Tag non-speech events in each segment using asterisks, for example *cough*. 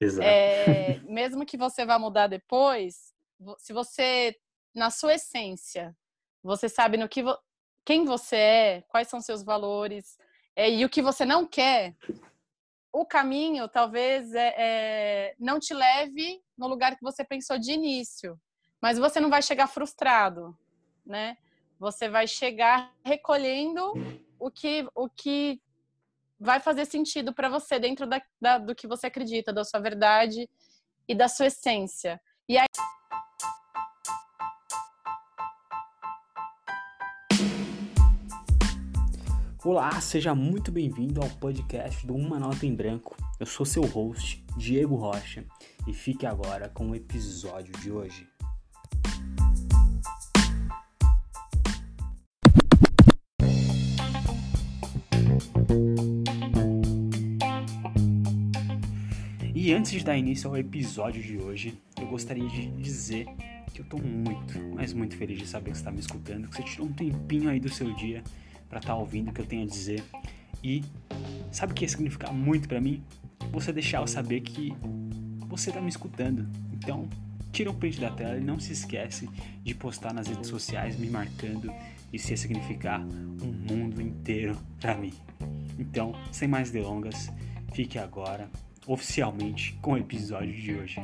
Exato. É, mesmo que você vá mudar depois, se você, na sua essência, você sabe no que vo, quem você é, quais são seus valores é, e o que você não quer, o caminho talvez é, é, não te leve no lugar que você pensou de início, mas você não vai chegar frustrado, né? Você vai chegar recolhendo o que, o que vai fazer sentido para você dentro da, da, do que você acredita, da sua verdade e da sua essência. E aí Olá, seja muito bem-vindo ao podcast do Uma Nota em Branco. Eu sou seu host, Diego Rocha, e fique agora com o episódio de hoje. Antes de dar início ao episódio de hoje, eu gostaria de dizer que eu tô muito, mas muito feliz de saber que você está me escutando, que você tirou um tempinho aí do seu dia para estar tá ouvindo o que eu tenho a dizer. E sabe o que ia significar muito para mim? Você deixar eu saber que você tá me escutando. Então, tira um print da tela e não se esquece de postar nas redes sociais me marcando. Isso ia significar um mundo inteiro para mim. Então, sem mais delongas, fique agora oficialmente com o episódio de hoje.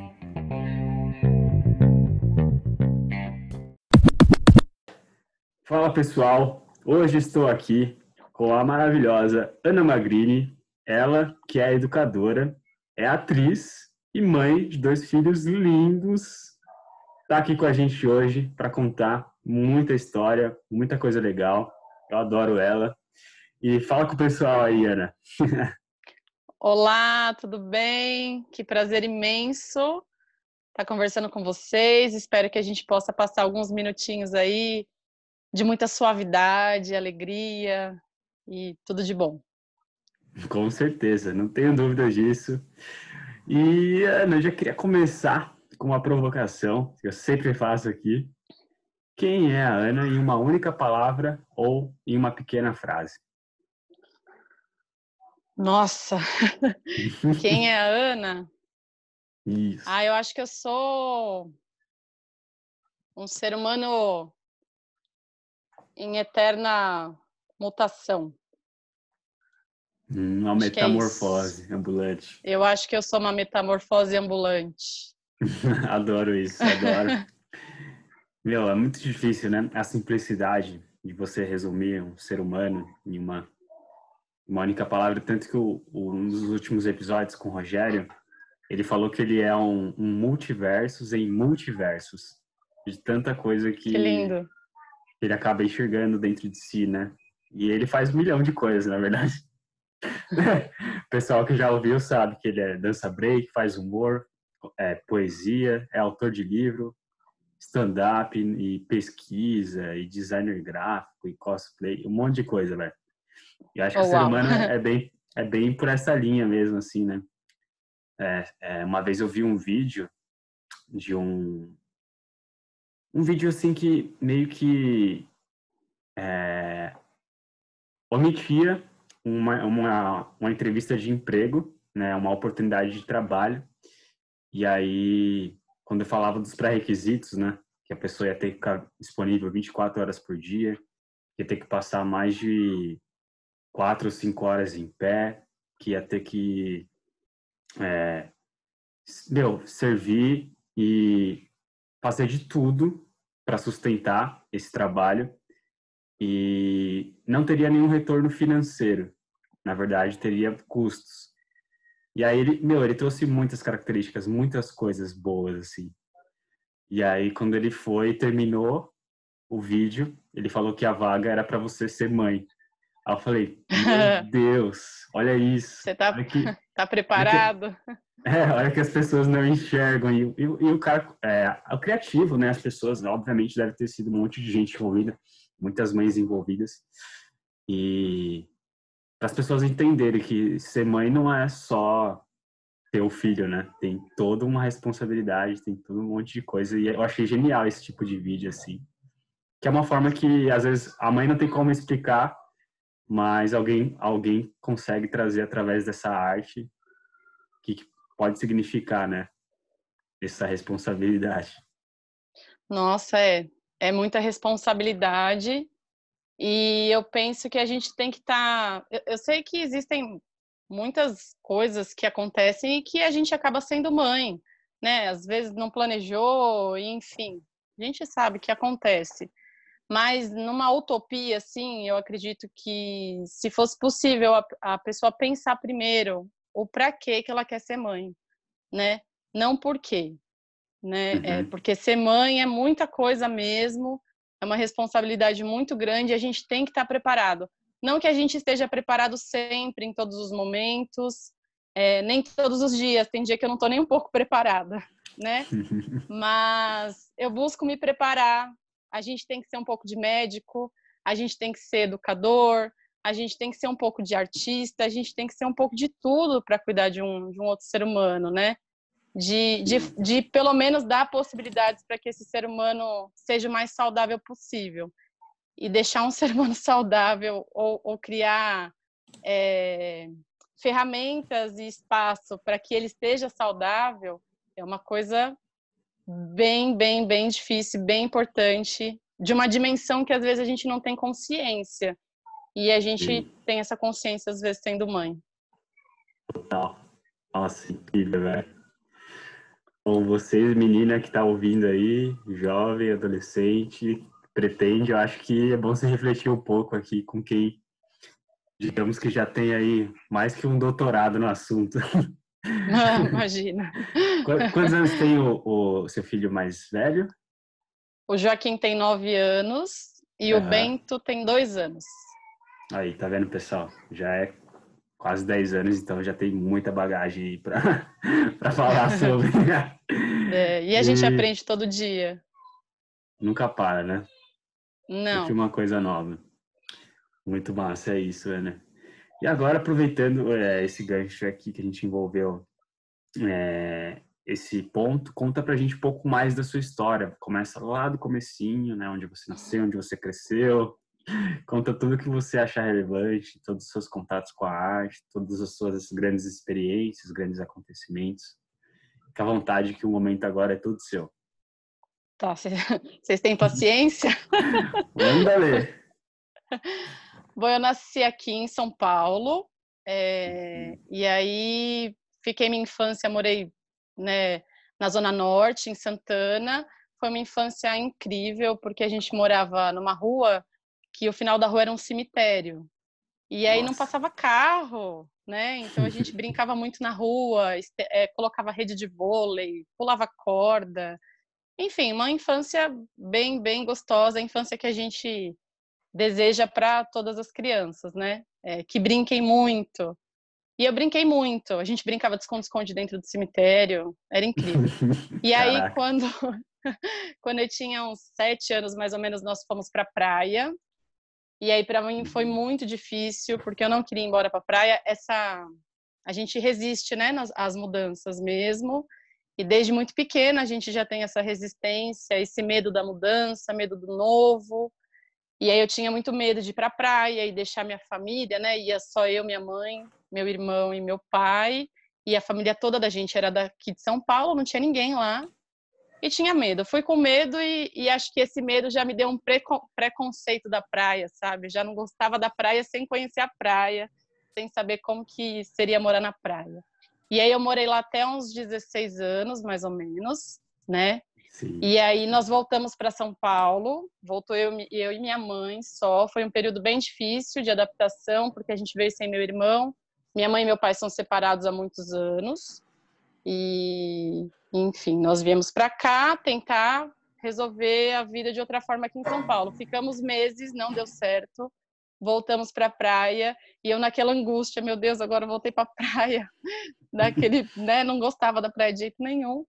Fala pessoal, Hoje estou aqui com a maravilhosa Ana Magrini, ela que é educadora, é atriz e mãe de dois filhos lindos. Está aqui com a gente hoje para contar muita história, muita coisa legal. Eu adoro ela. E fala com o pessoal aí, Ana. *laughs* Olá, tudo bem? Que prazer imenso estar conversando com vocês. Espero que a gente possa passar alguns minutinhos aí de muita suavidade, alegria e tudo de bom. Com certeza, não tenho dúvida disso. E, Ana, eu já queria começar com uma provocação, que eu sempre faço aqui. Quem é a Ana em uma única palavra ou em uma pequena frase? Nossa! *laughs* Quem é a Ana? Isso. Ah, eu acho que eu sou um ser humano em eterna mutação. Hum, uma é metamorfose é ambulante. Eu acho que eu sou uma metamorfose ambulante. *laughs* adoro isso, adoro. Meu, é muito difícil, né? A simplicidade de você resumir um ser humano em uma, uma única palavra. Tanto que o, o, um dos últimos episódios com o Rogério, ele falou que ele é um, um multiversos em multiversos. De tanta coisa que, que ele acaba enxergando dentro de si, né? E ele faz um milhão de coisas, na verdade. *laughs* o pessoal que já ouviu sabe que ele é dança break, faz humor, é poesia, é autor de livro, stand-up e pesquisa e designer gráfico e cosplay, um monte de coisa, velho. E acho que oh, o ser humano é *laughs* bem, é bem por essa linha mesmo, assim, né? É, é, uma vez eu vi um vídeo de um um vídeo assim que meio que é, omitia uma, uma, uma entrevista de emprego, né, uma oportunidade de trabalho. E aí, quando eu falava dos pré-requisitos, né, que a pessoa ia ter que ficar disponível 24 horas por dia, ia ter que passar mais de 4 ou 5 horas em pé, que ia ter que, é, meu, servir e fazer de tudo para sustentar esse trabalho e não teria nenhum retorno financeiro. Na verdade, teria custos. E aí ele, meu, ele trouxe muitas características, muitas coisas boas assim. E aí quando ele foi, terminou o vídeo, ele falou que a vaga era para você ser mãe. Aí eu falei, meu *laughs* Deus, olha isso. Você tá, que, *laughs* tá preparado? *laughs* É, olha que as pessoas não enxergam. E, e, e o cara, é, o criativo, né? As pessoas, obviamente, deve ter sido um monte de gente envolvida, muitas mães envolvidas. E para as pessoas entenderem que ser mãe não é só ter o filho, né? Tem toda uma responsabilidade, tem todo um monte de coisa. E eu achei genial esse tipo de vídeo, assim. Que é uma forma que, às vezes, a mãe não tem como explicar, mas alguém, alguém consegue trazer através dessa arte que pode significar, né? Essa responsabilidade. Nossa, é. É muita responsabilidade. E eu penso que a gente tem que estar. Tá... Eu, eu sei que existem muitas coisas que acontecem e que a gente acaba sendo mãe, né? Às vezes não planejou, enfim. A gente sabe que acontece. Mas numa utopia, assim, eu acredito que se fosse possível a, a pessoa pensar primeiro o para que que ela quer ser mãe, né? Não por quê, né? É, uhum. É, porque ser mãe é muita coisa mesmo, é uma responsabilidade muito grande e a gente tem que estar preparado. Não que a gente esteja preparado sempre, em todos os momentos, é, nem todos os dias. Tem dia que eu não estou nem um pouco preparada, né? *laughs* Mas eu busco me preparar. A gente tem que ser um pouco de médico, a gente tem que ser educador, a gente tem que ser um pouco de artista, a gente tem que ser um pouco de tudo para cuidar de um, de um outro ser humano, né? De, de, de pelo menos dar possibilidades para que esse ser humano seja o mais saudável possível. E deixar um *laughs* ser humano saudável ou, ou criar é, ferramentas e espaço para que ele esteja saudável é uma coisa bem, bem, bem difícil, bem importante, de uma dimensão que às vezes a gente não tem consciência. E a gente Sim. tem essa consciência, às vezes, sendo mãe. Total. Nossa, incrível, velho. Bom, você, menina que está ouvindo aí, jovem, adolescente, pretende, eu acho que é bom você refletir um pouco aqui com quem, digamos que já tem aí mais que um doutorado no assunto. *laughs* *laughs* *laughs* Imagina. Quantos anos tem o, o, seu filho mais velho? O Joaquim tem nove anos e uhum. o Bento tem dois anos. Aí, tá vendo, pessoal? Já é quase dez anos, então já tem muita bagagem aí para *laughs* falar sobre. É, e a gente e... aprende todo dia. Nunca para, né? Não. Sempre uma coisa nova. Muito massa, é isso, né? E agora, aproveitando é, esse gancho aqui que a gente envolveu é, esse ponto, conta pra gente um pouco mais da sua história. Começa lá do comecinho, né? Onde você nasceu, onde você cresceu. *laughs* Conta tudo que você achar relevante, todos os seus contatos com a arte, todas as suas grandes experiências, grandes acontecimentos. Fica à vontade que o momento agora é todo seu. Tá, *laughs* vocês têm paciência? *laughs* Manda ler. Bom, eu nasci aqui em São Paulo, é, e aí fiquei minha infância, morei né, na Zona Norte, em Santana. Foi uma infância incrível, porque a gente morava numa rua que o final da rua era um cemitério. E aí Nossa. não passava carro, né? Então a gente *laughs* brincava muito na rua, é, colocava rede de vôlei, pulava corda. Enfim, uma infância bem, bem gostosa, a infância que a gente deseja para todas as crianças, né? É, que brinquem muito. E eu brinquei muito. A gente brincava de esconde-esconde dentro do cemitério. Era incrível. *laughs* E aí, quando, *laughs* quando eu tinha uns sete anos, mais ou menos, nós fomos para a praia. E aí, para mim, foi muito difícil, porque eu não queria ir embora para a praia. Essa... A gente resiste, né, nas, às mudanças mesmo. E desde muito pequena a gente já tem essa resistência, esse medo da mudança, medo do novo. E aí eu tinha muito medo de ir para a praia e deixar minha família, né? Ia só eu, minha mãe, meu irmão e meu pai. E a família toda da gente era daqui de São Paulo, não tinha ninguém lá. E tinha medo. Fui com medo e, e acho que esse medo já me deu um preconceito da praia, sabe? Já não gostava da praia sem conhecer a praia, sem saber como que seria morar na praia. E aí eu morei lá até uns 16 anos, mais ou menos, né? Sim. E aí nós voltamos para São Paulo, voltou eu, eu e minha mãe só. Foi um período bem difícil de adaptação, porque a gente veio sem meu irmão. Minha mãe e meu pai são separados há muitos anos. E, enfim, nós viemos para cá tentar resolver a vida de outra forma aqui em São Paulo. Ficamos meses, não deu certo. Voltamos para a praia e eu naquela angústia, meu Deus, agora voltei para a praia. *laughs* Daquele, né, não gostava da praia de jeito nenhum.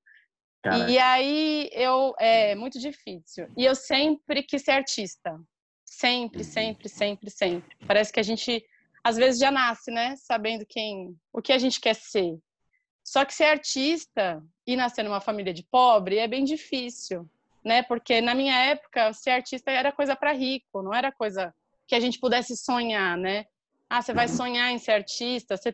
Caraca. E aí eu é muito difícil. E eu sempre quis ser artista. Sempre, uhum. sempre, sempre, sempre. Parece que a gente às vezes já nasce, né, sabendo quem, o que a gente quer ser. Só que ser artista e nascer numa família de pobre é bem difícil, né? Porque na minha época ser artista era coisa para rico, não era coisa que a gente pudesse sonhar, né? Ah, você vai uhum. sonhar em ser artista, você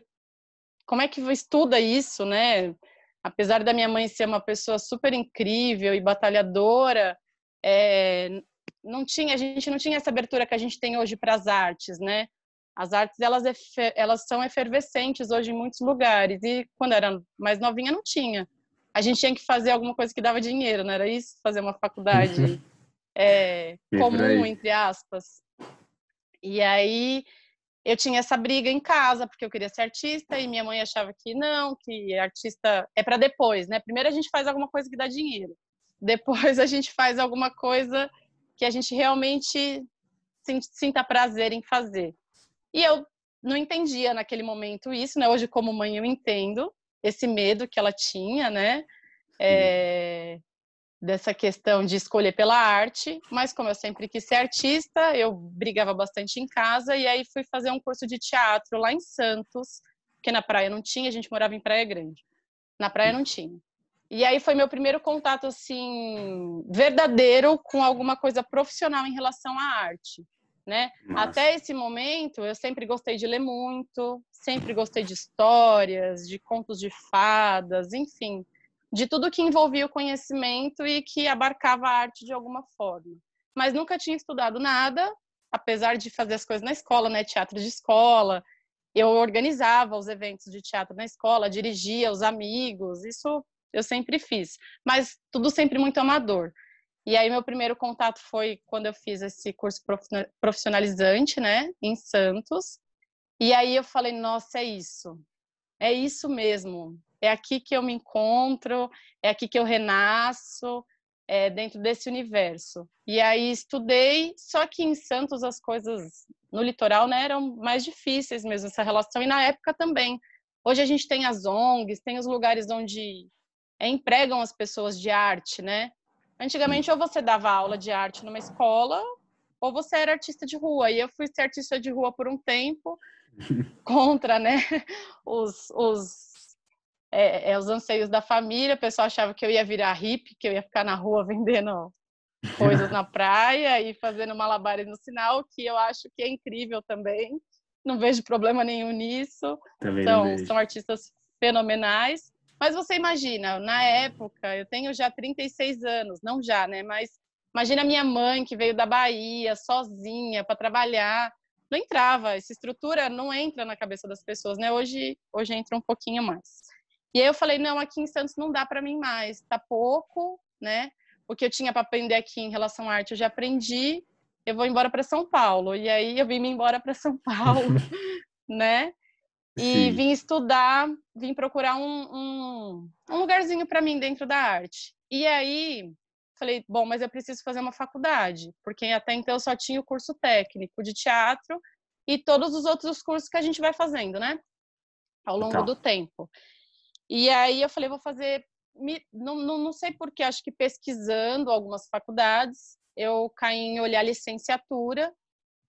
como é que estuda isso, né? Apesar da minha mãe ser uma pessoa super incrível e batalhadora, é, não tinha, a gente não tinha essa abertura que a gente tem hoje para as artes, né? As artes elas, elas são efervescentes hoje em muitos lugares e quando era mais novinha não tinha. A gente tinha que fazer alguma coisa que dava dinheiro, não era isso? Fazer uma faculdade é, comum entre aspas. E aí eu tinha essa briga em casa porque eu queria ser artista e minha mãe achava que não, que artista é para depois, né? Primeiro a gente faz alguma coisa que dá dinheiro, *laughs* depois a gente faz alguma coisa que a gente realmente sinta prazer em fazer. E eu não entendia naquele momento isso, né? Hoje, como mãe, eu entendo esse medo que ela tinha, né? É, dessa questão de escolher pela arte, mas como eu sempre quis ser artista, eu brigava bastante em casa e aí fui fazer um curso de teatro lá em Santos, porque na praia não tinha, a gente morava em Praia Grande. Na praia não tinha. E aí foi meu primeiro contato assim verdadeiro com alguma coisa profissional em relação à arte, né? Nossa. Até esse momento eu sempre gostei de ler muito, sempre gostei de histórias, de contos de fadas, enfim, de tudo que envolvia o conhecimento e que abarcava a arte de alguma forma. Mas nunca tinha estudado nada, apesar de fazer as coisas na escola, né? Teatro de escola. Eu organizava os eventos de teatro na escola, dirigia os amigos, isso eu sempre fiz, mas tudo sempre muito amador. E aí meu primeiro contato foi quando eu fiz esse curso profissionalizante, né, em Santos. E aí eu falei, nossa, é isso. É isso mesmo é aqui que eu me encontro, é aqui que eu renasço, é, dentro desse universo. E aí estudei, só que em Santos as coisas no litoral né, eram mais difíceis mesmo, essa relação, e na época também. Hoje a gente tem as ONGs, tem os lugares onde é, empregam as pessoas de arte, né? Antigamente, ou você dava aula de arte numa escola, ou você era artista de rua. E eu fui ser artista de rua por um tempo, *laughs* contra né, os, os é, é, os anseios da família. O pessoal achava que eu ia virar hippie, que eu ia ficar na rua *laughs* vendendo coisas na praia e fazendo malabares no sinal, que eu acho que é incrível também. Não vejo problema nenhum nisso. Também então, são artistas fenomenais. Mas você imagina, na época, eu tenho já 36 anos, não já, né? Mas imagina minha mãe que veio da Bahia sozinha para trabalhar. Não entrava, essa estrutura não entra na cabeça das pessoas, né? Hoje, hoje entra um pouquinho mais. E aí eu falei, não, aqui em Santos não dá para mim mais, tá pouco, né? O que eu tinha para aprender aqui em relação à arte eu já aprendi, eu vou embora para São Paulo. E aí eu vim me embora para São *laughs* Paulo, né? E Sim. vim estudar, vim procurar um, um, um lugarzinho para mim dentro da arte. E aí falei, bom, mas eu preciso fazer uma faculdade, porque até então eu só tinha o curso técnico de teatro e todos os outros cursos que a gente vai fazendo, né? Ao longo então. do tempo. E aí eu falei, vou fazer, não, não, não sei porquê, acho que pesquisando algumas faculdades, eu caí em olhar licenciatura.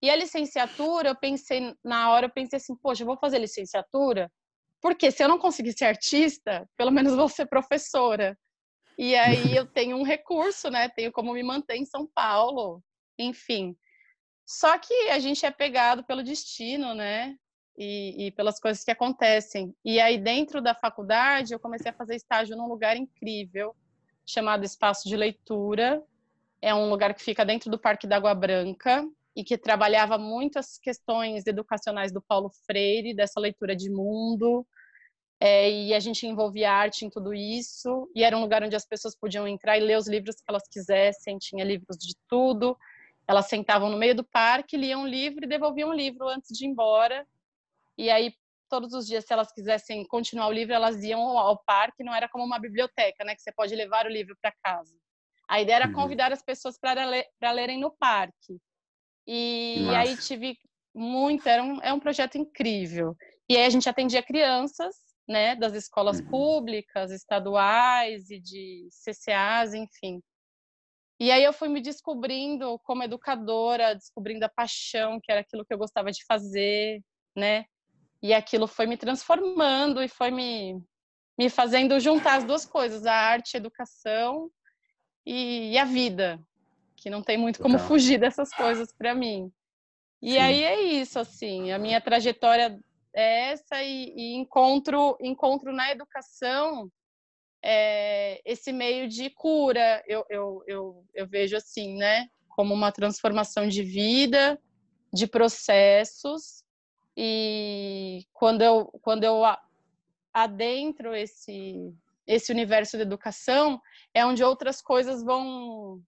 E a licenciatura, eu pensei, na hora eu pensei assim, poxa, eu vou fazer licenciatura, porque se eu não conseguir ser artista, pelo menos vou ser professora. E aí eu tenho um recurso, né? Tenho como me manter em São Paulo, enfim. Só que a gente é pegado pelo destino, né? E, e, pelas coisas que acontecem. E aí, dentro da faculdade, eu comecei a fazer estágio num lugar incrível, chamado Espaço de Leitura. É um lugar que fica dentro do Parque da Água Branca e que trabalhava muito as questões educacionais do Paulo Freire, dessa leitura de mundo. É, e a gente envolvia arte em tudo isso. E era um lugar onde as pessoas podiam entrar e ler os livros que elas quisessem, tinha livros de tudo. Elas sentavam no meio do parque, liam um livro e devolviam um livro antes de ir embora e aí todos os dias, se elas quisessem continuar o livro, elas iam ao parque, não era como uma biblioteca, né, que você pode levar o livro para casa. A ideia era uhum. convidar as pessoas para ler, lerem no parque. E, e aí tive muito, era um, é um projeto incrível. E aí a gente atendia crianças, né, das escolas uhum. públicas, estaduais e de CCAs, enfim. E aí eu fui me descobrindo como educadora, descobrindo a paixão, que era aquilo que eu gostava de fazer, né? E aquilo foi me transformando e foi me, me fazendo juntar as duas coisas, a arte, a educação e, e a vida, que não tem muito como fugir dessas coisas para mim. E Sim. aí é isso, assim, a minha trajetória é essa e, e encontro, encontro na educação é, esse meio de cura. Eu, eu, eu, eu vejo assim, né? Como uma transformação de vida, de processos. E quando eu, quando eu adentro esse, esse universo da educação, é onde outras coisas vão,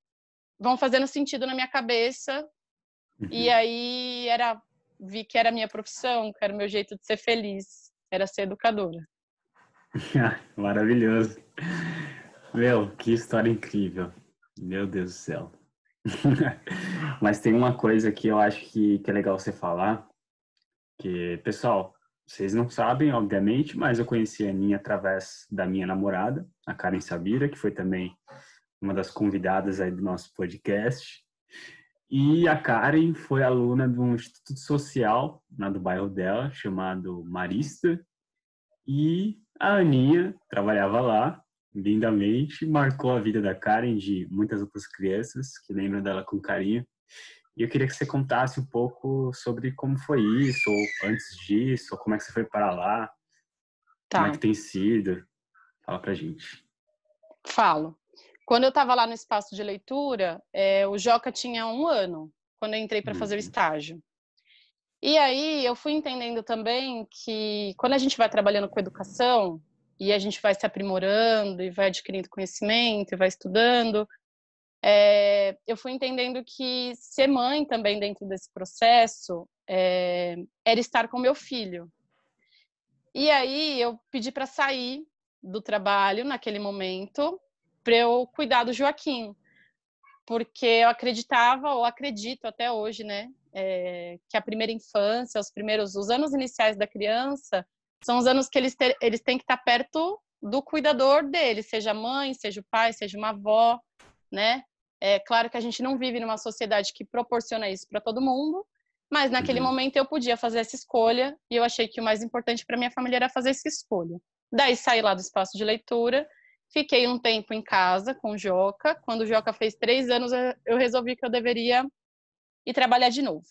vão fazendo sentido na minha cabeça. Uhum. E aí era vi que era a minha profissão, que era o meu jeito de ser feliz, era ser educadora. *laughs* Maravilhoso. Meu, que história incrível. Meu Deus do céu. *laughs* Mas tem uma coisa que eu acho que, que é legal você falar, que, pessoal, vocês não sabem, obviamente, mas eu conheci a Aninha através da minha namorada, a Karen Sabira, que foi também uma das convidadas aí do nosso podcast. E a Karen foi aluna de um instituto social lá do bairro dela, chamado Marista. E a Aninha trabalhava lá, lindamente, marcou a vida da Karen de muitas outras crianças que lembram dela com carinho. E eu queria que você contasse um pouco sobre como foi isso, ou antes disso, ou como é que você foi para lá, tá. como é que tem sido. Fala pra gente. Falo. Quando eu estava lá no espaço de leitura, é, o Joca tinha um ano, quando eu entrei para fazer o uhum. estágio. E aí eu fui entendendo também que quando a gente vai trabalhando com educação e a gente vai se aprimorando e vai adquirindo conhecimento e vai estudando, é, eu fui entendendo que ser mãe também dentro desse processo é, era estar com meu filho. E aí eu pedi para sair do trabalho naquele momento para eu cuidar do Joaquim, porque eu acreditava ou acredito até hoje, né, é, que a primeira infância, os primeiros, os anos iniciais da criança são os anos que eles, ter, eles têm que estar perto do cuidador dele, seja mãe, seja o pai, seja uma avó, né? É claro que a gente não vive numa sociedade que proporciona isso para todo mundo, mas naquele uhum. momento eu podia fazer essa escolha e eu achei que o mais importante para minha família era fazer essa escolha. Daí saí lá do espaço de leitura, fiquei um tempo em casa com o Joca. Quando o Joca fez três anos, eu resolvi que eu deveria ir trabalhar de novo.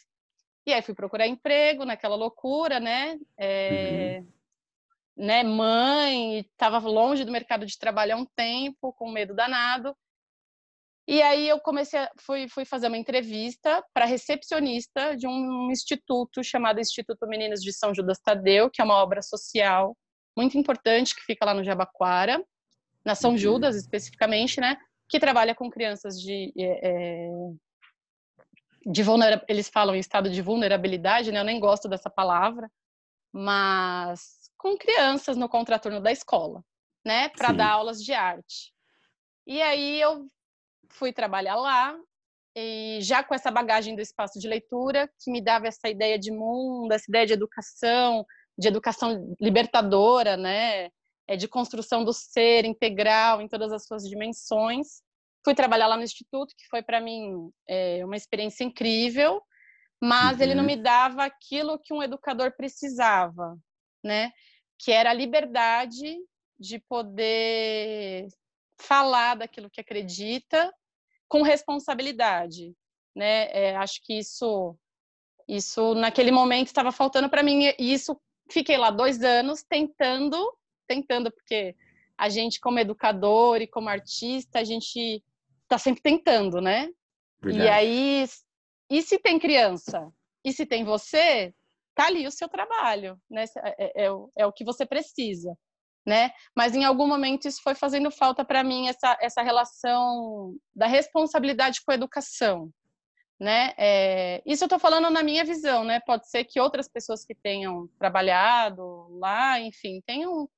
E aí fui procurar emprego naquela loucura, né? É, uhum. né mãe, estava longe do mercado de trabalho há um tempo, com medo danado. E aí eu comecei, a, fui, fui fazer uma entrevista para recepcionista de um instituto chamado Instituto Meninos de São Judas Tadeu, que é uma obra social muito importante que fica lá no Jabaquara, na São uhum. Judas especificamente, né? Que trabalha com crianças de é, de vulnerabilidade, eles falam em estado de vulnerabilidade, né? Eu nem gosto dessa palavra, mas com crianças no contraturno da escola, né? Para dar aulas de arte. E aí eu fui trabalhar lá e já com essa bagagem do espaço de leitura que me dava essa ideia de mundo, essa ideia de educação, de educação libertadora, né? É de construção do ser integral em todas as suas dimensões. Fui trabalhar lá no instituto, que foi para mim é, uma experiência incrível, mas uhum. ele não uhum. me dava aquilo que um educador precisava, né? Que era a liberdade de poder falar daquilo que acredita com responsabilidade, né? É, acho que isso, isso naquele momento estava faltando para mim e isso fiquei lá dois anos tentando, tentando porque a gente como educador e como artista a gente está sempre tentando, né? Verdade. E aí, e se tem criança? E se tem você? Tá ali o seu trabalho, né? É, é, é, é o que você precisa né? Mas em algum momento isso foi fazendo falta para mim essa essa relação da responsabilidade com a educação, né? É, isso eu estou falando na minha visão, né? Pode ser que outras pessoas que tenham trabalhado lá, enfim, tenham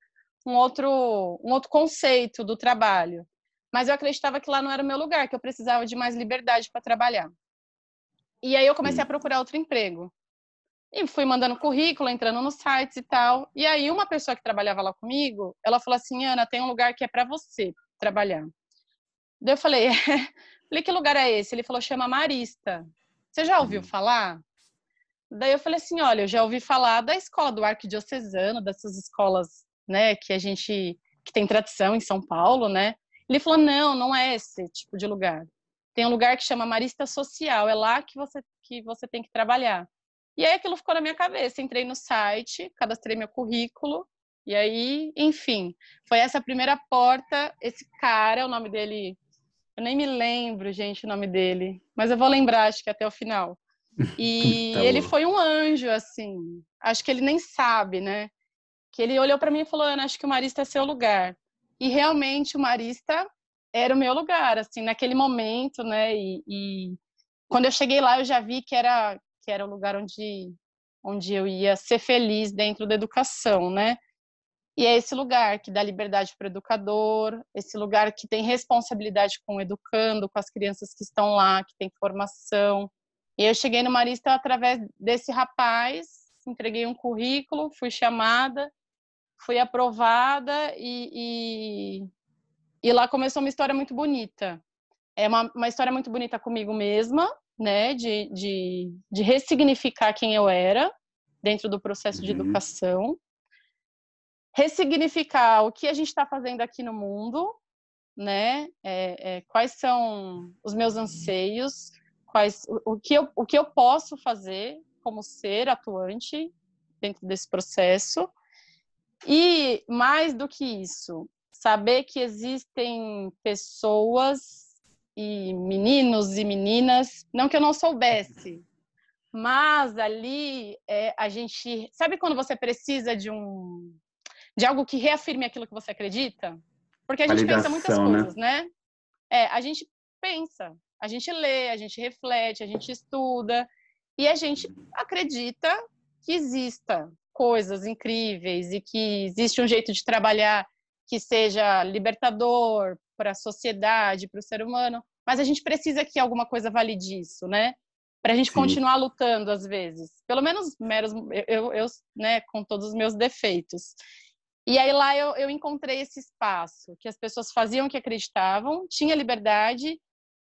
um outro um outro conceito do trabalho. Mas eu acreditava que lá não era o meu lugar, que eu precisava de mais liberdade para trabalhar. E aí eu comecei a procurar outro emprego. E fui mandando currículo, entrando nos sites e tal. E aí uma pessoa que trabalhava lá comigo, ela falou assim, Ana, tem um lugar que é para você trabalhar. Daí eu falei, *laughs* falei, que lugar é esse? Ele falou, chama Marista. Você já ouviu uhum. falar? Daí eu falei assim, olha, eu já ouvi falar da escola do arquidiocesano, dessas escolas, né, que a gente, que tem tradição em São Paulo, né? Ele falou, não, não é esse tipo de lugar. Tem um lugar que chama Marista Social, é lá que você, que você tem que trabalhar. E aí aquilo ficou na minha cabeça. Entrei no site, cadastrei meu currículo, e aí, enfim, foi essa primeira porta. Esse cara, o nome dele, eu nem me lembro, gente, o nome dele, mas eu vou lembrar, acho que até o final. *laughs* E tá ele foi um anjo, assim. Acho que ele nem sabe, né? Que ele olhou para mim e falou: Ana, acho que o Marista é seu lugar. E realmente o Marista era o meu lugar, assim, naquele momento, né? E, e quando eu cheguei lá, eu já vi que era que era o lugar onde onde eu ia ser feliz dentro da educação, né? E é esse lugar que dá liberdade para o educador, esse lugar que tem responsabilidade com o educando, com as crianças que estão lá, que tem formação. E eu cheguei no Marista através desse rapaz, entreguei um currículo, fui chamada, fui aprovada e, e, e lá começou uma história muito bonita. É uma, uma história muito bonita comigo mesma, né, de, de, de ressignificar quem eu era dentro do processo de uhum. educação ressignificar o que a gente está fazendo aqui no mundo, né? É, é, quais são os meus anseios, quais o, o, que eu, o que eu posso fazer como ser atuante dentro desse processo. E mais do que isso, saber que existem pessoas e meninos e meninas, não que eu não soubesse, mas ali é, a gente sabe quando você precisa de um de algo que reafirme aquilo que você acredita? Porque a gente pensa muitas né? coisas, né? né? É, a gente pensa, a gente lê, a gente reflete, a gente estuda e a gente acredita que exista coisas incríveis e que existe um jeito de trabalhar que seja libertador para a sociedade, para o ser humano, mas a gente precisa que alguma coisa valide isso, né? Para a gente Sim. continuar lutando às vezes, pelo menos meros eu, eu, né, com todos os meus defeitos. E aí lá eu, eu encontrei esse espaço que as pessoas faziam o que acreditavam, tinha liberdade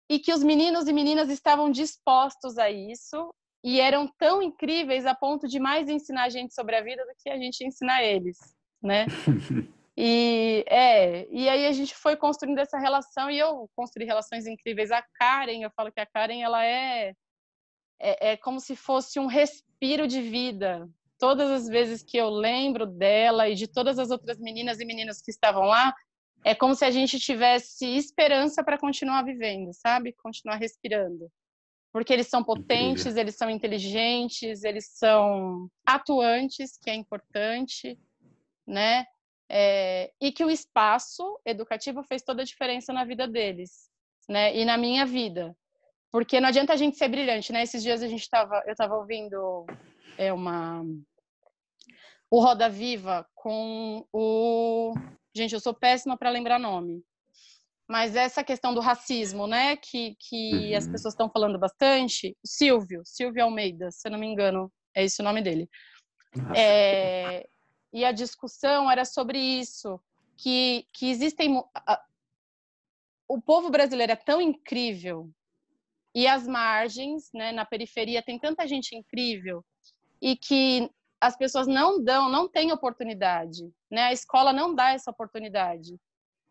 e que os meninos e meninas estavam dispostos a isso e eram tão incríveis a ponto de mais ensinar a gente sobre a vida do que a gente ensinar eles, né? *laughs* E é, e aí a gente foi construindo essa relação e eu construí relações incríveis. A Karen, eu falo que a Karen ela é é, é como se fosse um respiro de vida todas as vezes que eu lembro dela e de todas as outras meninas e meninos que estavam lá, é como se a gente tivesse esperança para continuar vivendo, sabe? Continuar respirando. Porque eles são potentes, eles são inteligentes, eles são atuantes, que é importante, né? É, e que o espaço educativo fez toda a diferença na vida deles, né? E na minha vida. Porque não adianta a gente ser brilhante, né? Esses dias a gente estava, eu estava ouvindo é uma o Roda Viva com o gente, eu sou péssima para lembrar nome. Mas essa questão do racismo, né, que, que uhum. as pessoas estão falando bastante, Silvio, Silvio Almeida, se eu não me engano, é esse o nome dele. É, e a discussão era sobre isso, que, que existem... O povo brasileiro é tão incrível e as margens, né, na periferia, tem tanta gente incrível e que as pessoas não dão, não têm oportunidade, né? A escola não dá essa oportunidade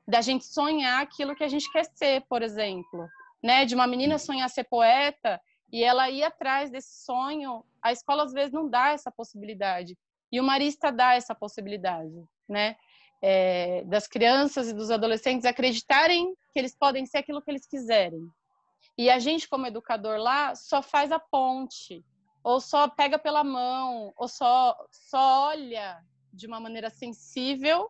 da gente sonhar aquilo que a gente quer ser, por exemplo, né? De uma menina sonhar ser poeta e ela ir atrás desse sonho, a escola às vezes não dá essa possibilidade e o Marista dá essa possibilidade, né? É, das crianças e dos adolescentes acreditarem que eles podem ser aquilo que eles quiserem. E a gente, como educador lá, só faz a ponte ou só pega pela mão, ou só, só olha de uma maneira sensível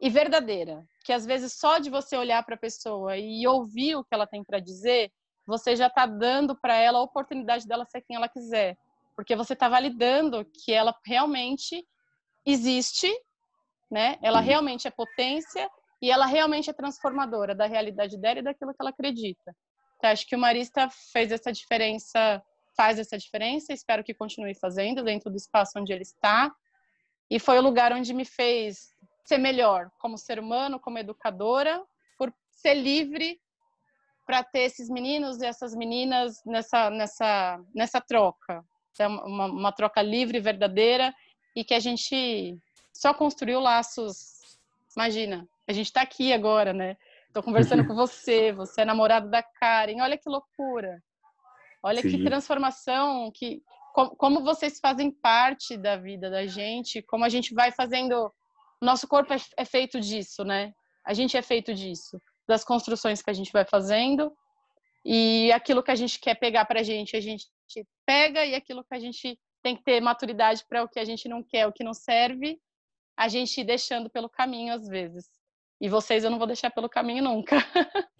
e verdadeira. Que às vezes só de você olhar para a pessoa e ouvir o que ela tem para dizer, você já está dando para ela a oportunidade dela ser quem ela quiser. Porque você está validando que ela realmente existe, né? Ela realmente é potência e ela realmente é transformadora da realidade dela e daquilo que ela acredita. Então, acho que o Marista fez essa diferença faz essa diferença, espero que continue fazendo dentro do espaço onde ele está. E foi o lugar onde me fez ser melhor como ser humano, como educadora, por ser livre para ter esses meninos e essas meninas nessa nessa nessa troca, é uma, uma troca livre, verdadeira e que a gente só construiu laços. Imagina, a gente está aqui agora, né? Estou conversando com *laughs* você, você é namorado da Karen, olha que loucura. Olha Sim. que transformação, que, como, como vocês fazem parte da vida da gente, como a gente vai fazendo. Nosso corpo é, é feito disso, né? A gente é feito disso, das construções que a gente vai fazendo e aquilo que a gente quer pegar para a gente, a gente pega e aquilo que a gente tem que ter maturidade para o que a gente não quer, o que não serve, a gente ir deixando pelo caminho às vezes. E vocês eu não vou deixar pelo caminho nunca. *laughs*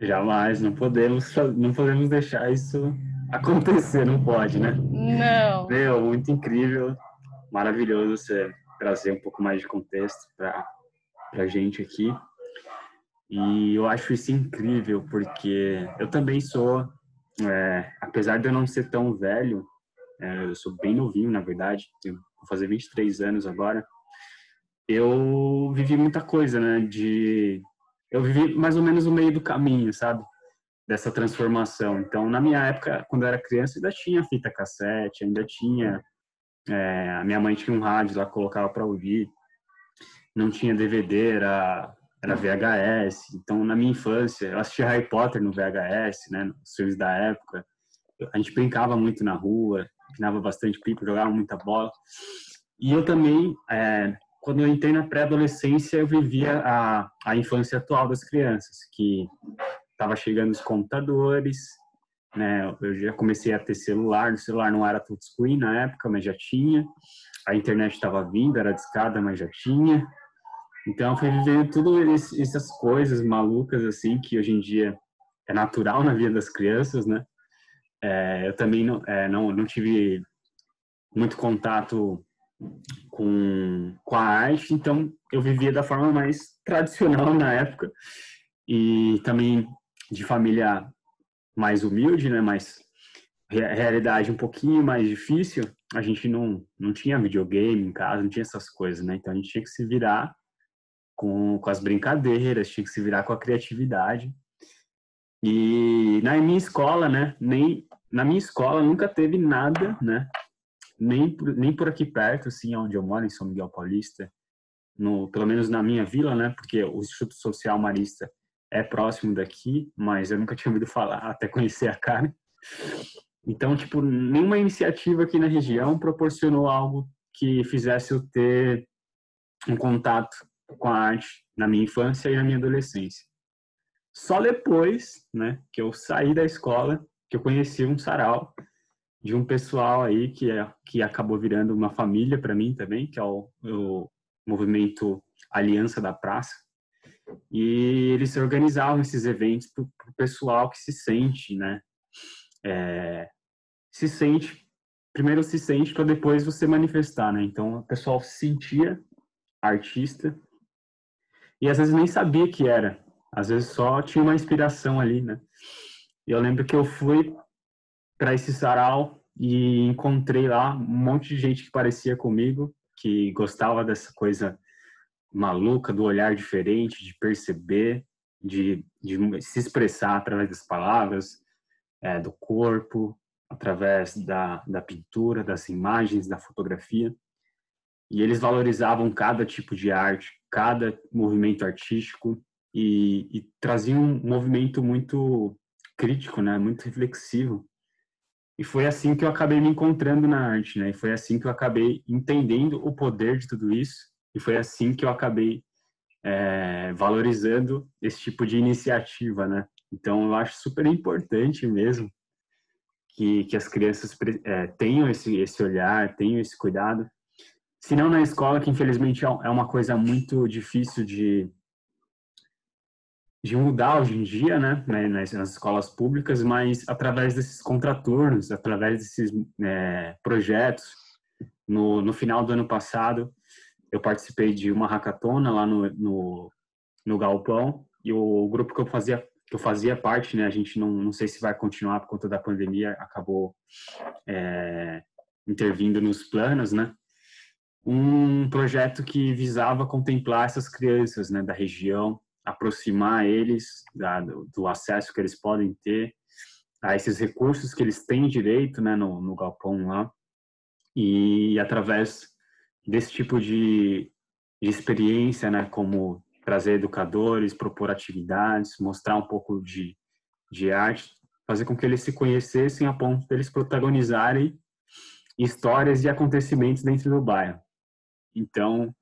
Jamais, não podemos, não podemos deixar isso acontecer, não pode, né? Não. Meu, muito incrível, maravilhoso você trazer um pouco mais de contexto para a gente aqui. E eu acho isso incrível, porque eu também sou, é, apesar de eu não ser tão velho, é, eu sou bem novinho, na verdade, vou fazer 23 anos agora, eu vivi muita coisa, né? De eu vivi mais ou menos no meio do caminho, sabe? Dessa transformação. Então, na minha época, quando eu era criança, ainda tinha fita cassete, ainda tinha. É, a minha mãe tinha um rádio lá, colocava para ouvir. Não tinha DVD, era, era VHS. Então, na minha infância, eu assistia Harry Potter no VHS, né? Nos filmes da época. A gente brincava muito na rua, empinava bastante pipa, jogava muita bola. E eu também, é, quando eu entrei na pré-adolescência, eu vivia a, a infância atual das crianças, que estava chegando os computadores, né? Eu já comecei a ter celular, o celular não era touchscreen na época, mas já tinha. A internet estava vindo, era discada, mas já tinha. Então, fui vivendo todas essas coisas malucas, assim, que hoje em dia é natural na vida das crianças, né? É, eu também não, é, não, não tive muito contato com, com a arte, então eu vivia da forma mais tradicional na época e também de família mais humilde, né, mais realidade um pouquinho mais difícil, a gente não, não tinha videogame em casa, não tinha essas coisas, né? Então a gente tinha que se virar com, com as brincadeiras, tinha que se virar com a criatividade. E na minha escola, né, nem na minha escola nunca teve nada, né, nem por, nem por aqui perto, assim, onde eu moro, em São Miguel Paulista, no, pelo menos na minha vila, né? Porque o Instituto Social Marista é próximo daqui, mas eu nunca tinha ouvido falar até conhecer a cara. Então, tipo, nenhuma iniciativa aqui na região proporcionou algo que fizesse eu ter um contato com a arte na minha infância e na minha adolescência. Só depois, né, que eu saí da escola, que eu conheci um sarau de um pessoal aí que, é, que acabou virando uma família para mim também, que é o, o movimento Aliança da Praça. E eles organizavam esses eventos para o pessoal que se sente, né? É, se sente, primeiro se sente para depois você manifestar, né? Então o pessoal se sentia artista e às vezes nem sabia que era, às vezes só tinha uma inspiração ali, né? E eu lembro que eu fui para esse sarau e encontrei lá um monte de gente que parecia comigo, que gostava dessa coisa maluca, do olhar diferente, de perceber, de, de se expressar através das palavras, é, do corpo, através da, da pintura, das imagens, da fotografia. E eles valorizavam cada tipo de arte, cada movimento artístico e, e traziam um movimento muito crítico, né, muito reflexivo e foi assim que eu acabei me encontrando na arte, né? E foi assim que eu acabei entendendo o poder de tudo isso. E foi assim que eu acabei é, valorizando esse tipo de iniciativa, né? Então, eu acho super importante mesmo que, que as crianças é, tenham esse, esse olhar, tenham esse cuidado. Se não na escola, que infelizmente é, é uma coisa muito difícil de, de mudar hoje em dia, né, né, nas, nas, escolas públicas, mas através desses contraturnos, através desses é, projetos. No, no final do ano passado, eu participei de uma hackathon lá no, no, no Galpão e o, o grupo que eu fazia que eu fazia parte, né, a gente não, não sei se vai continuar por conta da pandemia, acabou é, intervindo nos planos, né, um projeto que visava contemplar essas crianças, né, da região, aproximar eles da, do, acesso que eles podem ter a esses recursos que eles têm direito né, no, no galpão lá. E através desse tipo de, de experiência, né, como trazer educadores, propor atividades, mostrar um pouco de, de arte, fazer com que eles se conhecessem a ponto deles protagonizarem histórias e acontecimentos dentro do bairro. Então,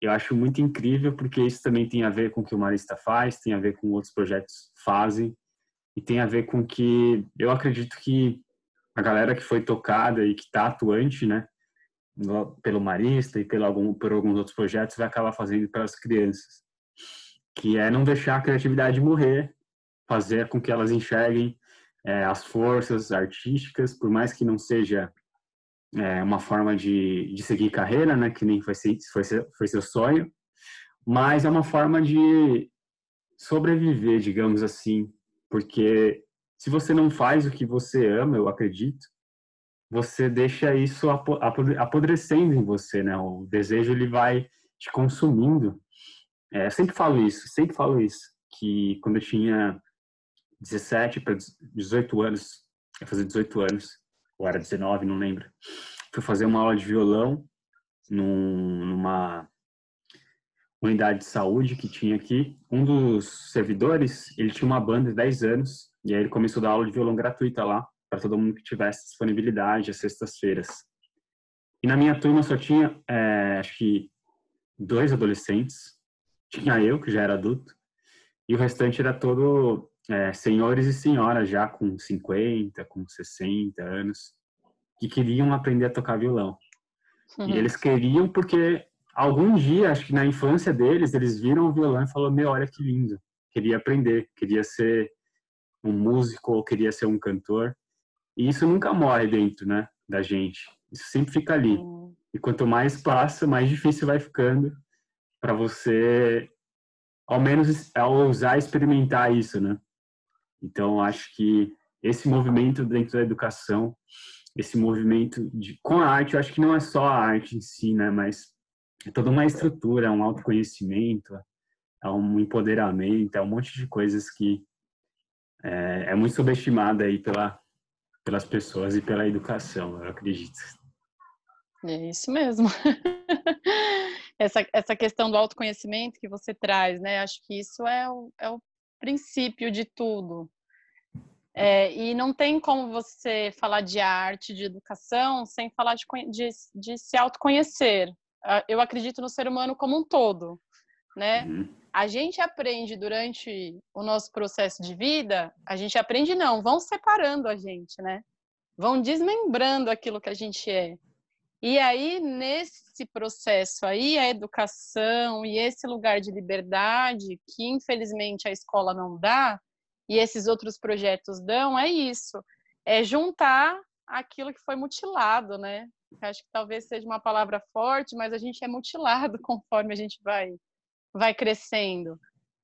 eu acho muito incrível porque isso também tem a ver com o que o Marista faz, tem a ver com outros projetos fazem e tem a ver com que eu acredito que a galera que foi tocada e que está atuante, né, pelo Marista e pelo algum, por alguns outros projetos, vai acabar fazendo para as crianças, que é não deixar a criatividade morrer, fazer com que elas enxerguem é, as forças artísticas, por mais que não seja é, uma forma de, de seguir carreira, né, que nem foi, foi, foi seu sonho, mas é uma forma de sobreviver, digamos assim, porque se você não faz o que você ama, eu acredito, você deixa isso apodrecendo em você, né? O desejo ele vai te consumindo. É, eu sempre falo isso, sempre falo isso, que quando eu tinha 17 para 18 anos, ia fazer 18 anos, ou era 19, não lembro, fui fazer uma aula de violão num, numa unidade de saúde que tinha aqui. Um dos servidores, ele tinha uma banda de 10 anos, e aí ele começou a dar aula de violão gratuita lá, para todo mundo que tivesse disponibilidade às sextas-feiras. E na minha turma só tinha, é, acho que, dois adolescentes. Tinha eu, que já era adulto, e o restante era todo é, senhores e senhoras já com 50, com 60 anos, que queriam aprender a tocar violão. Uhum. E eles queriam porque algum dia, acho que na infância deles, eles viram o violão e falaram: Meu, olha que lindo. Queria aprender, queria ser um músico ou queria ser um cantor. E isso nunca morre dentro, né, da gente. Isso sempre fica ali. Uhum. E quanto mais passa, mais difícil vai ficando para você, ao menos, ousar experimentar isso, né? Então, acho que esse movimento dentro da educação, esse movimento de, com a arte, eu acho que não é só a arte em si, né? Mas é toda uma estrutura, é um autoconhecimento, é um empoderamento, é um monte de coisas que é, é muito subestimada aí pela, pelas pessoas e pela educação, eu acredito. É isso mesmo. *laughs* essa, essa questão do autoconhecimento que você traz, né? Acho que isso é o, é o princípio de tudo. É, e não tem como você falar de arte, de educação, sem falar de, de, de se autoconhecer. Ah, eu acredito no ser humano como um todo, né? Uhum. A gente aprende durante o nosso processo de vida, a gente aprende não, vão separando a gente, né? Vão desmembrando aquilo que a gente é. E aí, nesse processo aí, a educação e esse lugar de liberdade, que infelizmente a escola não dá, e esses outros projetos dão, é isso. É juntar aquilo que foi mutilado, né? Acho que talvez seja uma palavra forte, mas a gente é mutilado *laughs* conforme a gente vai, vai crescendo,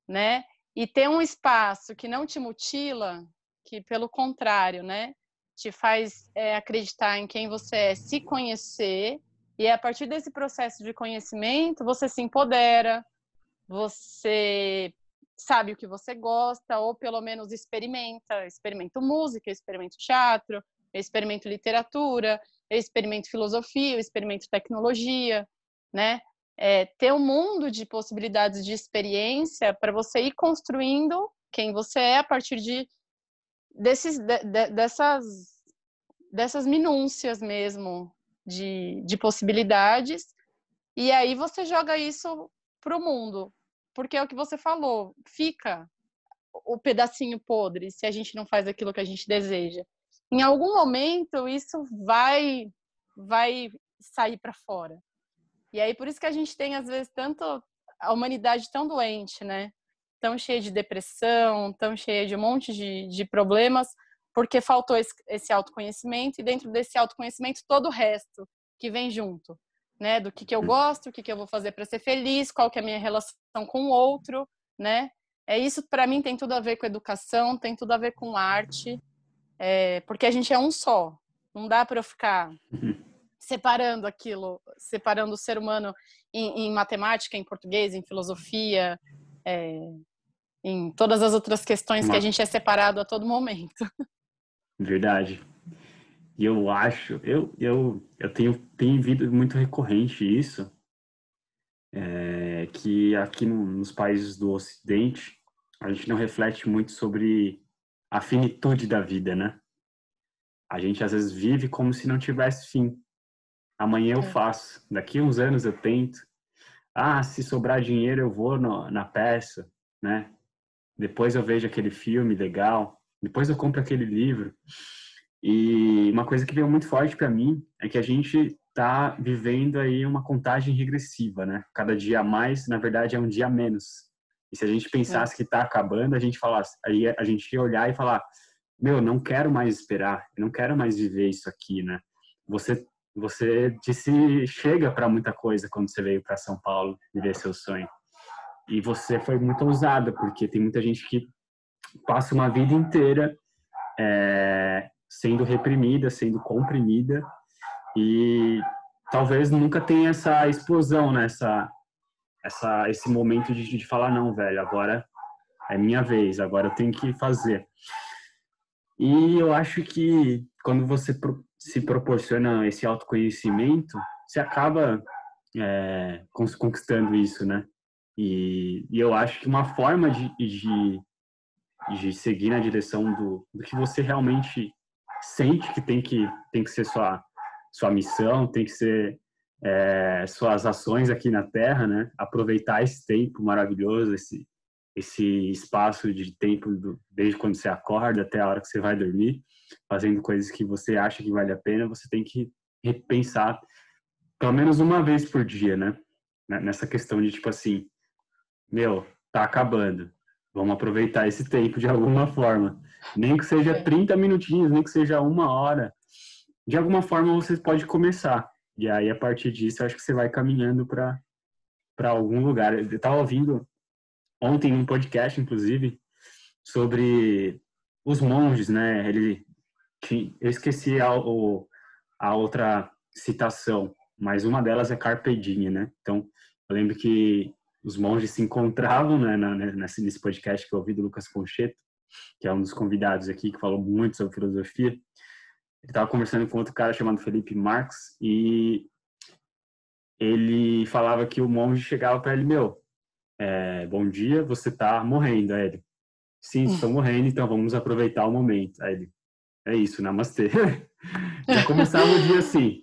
né? E ter um espaço que não te mutila, que pelo contrário, né? Te faz é, acreditar em quem você é, se conhecer, e a partir desse processo de conhecimento, você se empodera, você sabe o que você gosta, ou pelo menos experimenta. Experimento música, experimento teatro, experimento literatura, experimento filosofia, experimento tecnologia, né? É, ter um mundo de possibilidades de experiência para você ir construindo quem você é a partir de desses, de, de, dessas, dessas minúcias mesmo de, de possibilidades. E aí você joga isso para o mundo. Porque é o que você falou, fica o pedacinho podre se a gente não faz aquilo que a gente deseja. Em algum momento isso vai vai sair para fora. E aí por isso que a gente tem às vezes tanto a humanidade tão doente, né? Tão cheia de depressão, tão cheia de um monte de, de problemas, porque faltou esse, esse autoconhecimento e dentro desse autoconhecimento todo o resto que vem junto, né? Do que, que eu gosto, o que, que eu vou fazer para ser feliz, qual que é a minha relação com o outro, né? É isso para mim tem tudo a ver com educação, tem tudo a ver com arte, é, porque a gente é um só. Não dá para eu ficar separando aquilo, separando o ser humano em, em matemática, em português, em filosofia, é, em todas as outras questões que a gente é separado a todo momento. *laughs* Verdade. E eu acho, eu, eu, eu tenho, tenho vindo muito recorrente isso, é, que aqui no, nos países do Ocidente, a gente não reflete muito sobre a finitude da vida, né? A gente às vezes vive como se não tivesse fim. Amanhã eu é. faço. Daqui uns anos eu tento. Ah, se sobrar dinheiro eu vou no, na peça, né? Depois eu vejo aquele filme legal. Depois eu compro aquele livro. E uma coisa que veio muito forte para mim é que a gente está vivendo aí uma contagem regressiva, né? Cada dia a mais, na verdade, é um dia a menos. E se a gente pensasse é. que está acabando, a gente falasse, aí a gente ia olhar e falar, meu, não quero mais esperar, não quero mais viver isso aqui, né? Você você disse chega para muita coisa quando você veio para São Paulo viver seu sonho. E você foi muito ousada, porque tem muita gente que passa uma vida inteira é, sendo reprimida, sendo comprimida, e talvez nunca tenha essa explosão, né? essa, essa, esse momento de, de falar, não, velho, agora é minha vez, agora eu tenho que fazer. E eu acho que quando você se proporciona esse autoconhecimento, você acaba é, conquistando isso, né? E, e, eu acho que uma forma de, de, de seguir na direção do, do que você realmente sente que tem que, tem que ser sua, sua missão, tem que ser é, suas ações aqui na Terra, né? Aproveitar esse tempo maravilhoso, esse, esse espaço de tempo do, desde quando você acorda até a hora que você vai dormir, fazendo coisas que você acha que vale a pena, você tem que repensar pelo menos uma vez por dia, né? Nessa questão de tipo assim, meu, tá acabando. Vamos aproveitar esse tempo de alguma forma. Nem que seja 30 é. minutinhos, nem que seja uma hora. De alguma forma você pode começar. E aí, a partir disso, acho que você vai caminhando para algum lugar. Eu estava ouvindo ontem um podcast, inclusive, sobre os monges, né? Ele, eu esqueci a, a outra citação, mas uma delas é Carpe Diem, né? Então, eu lembro que os monges se encontravam né, nesse, nesse podcast que eu ouvi do Lucas Concheto, que é um dos convidados aqui, que falou muito sobre filosofia. Ele estava conversando com outro cara chamado Felipe Marx e ele falava que o monge chegava para ele, meu, é, bom dia, você está morrendo, aí ele, sim, estou morrendo, então vamos aproveitar o momento. Aí ele, é isso, namastê. *laughs* Já começava o dia assim,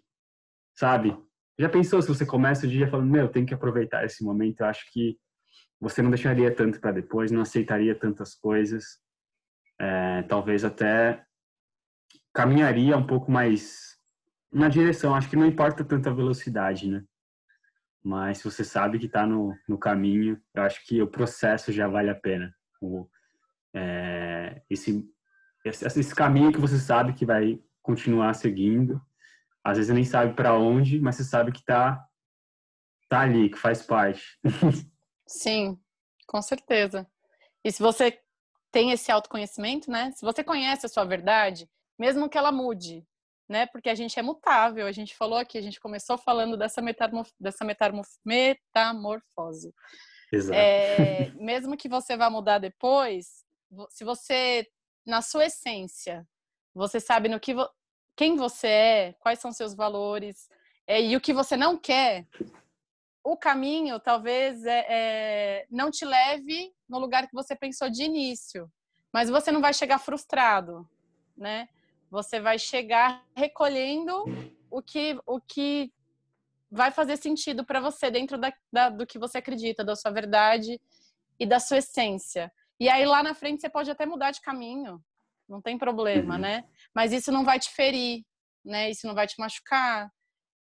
sabe? Já pensou se você começa o dia falando, meu, tem que aproveitar esse momento? Eu acho que você não deixaria tanto para depois, não aceitaria tantas coisas, é, talvez até caminharia um pouco mais na direção. Acho que não importa tanto a velocidade, né? Mas se você sabe que está no, no caminho, eu acho que o processo já vale a pena. O, é, esse, esse, esse caminho que você sabe que vai continuar seguindo, às vezes nem sabe para onde, mas você sabe que tá tá ali, que faz parte. *laughs* Sim, com certeza. E se você tem esse autoconhecimento, né? Se você conhece a sua verdade, mesmo que ela mude, né? Porque a gente é mutável. A gente falou aqui, a gente começou falando dessa, metamorf dessa metamorf metamorfose. Exato. É, *laughs* mesmo que você vá mudar depois, se você, na sua essência, você sabe no que quem você é, quais são seus valores é, e o que você não quer, o caminho talvez é, é, não te leve no lugar que você pensou de início, mas você não vai chegar frustrado, né? Você vai chegar recolhendo o que, o que vai fazer sentido para você dentro da, da, do que você acredita, da sua verdade e da sua essência. E aí lá na frente você pode até mudar de caminho, não tem problema, uhum. né? Mas isso não vai te ferir, né? Isso não vai te machucar,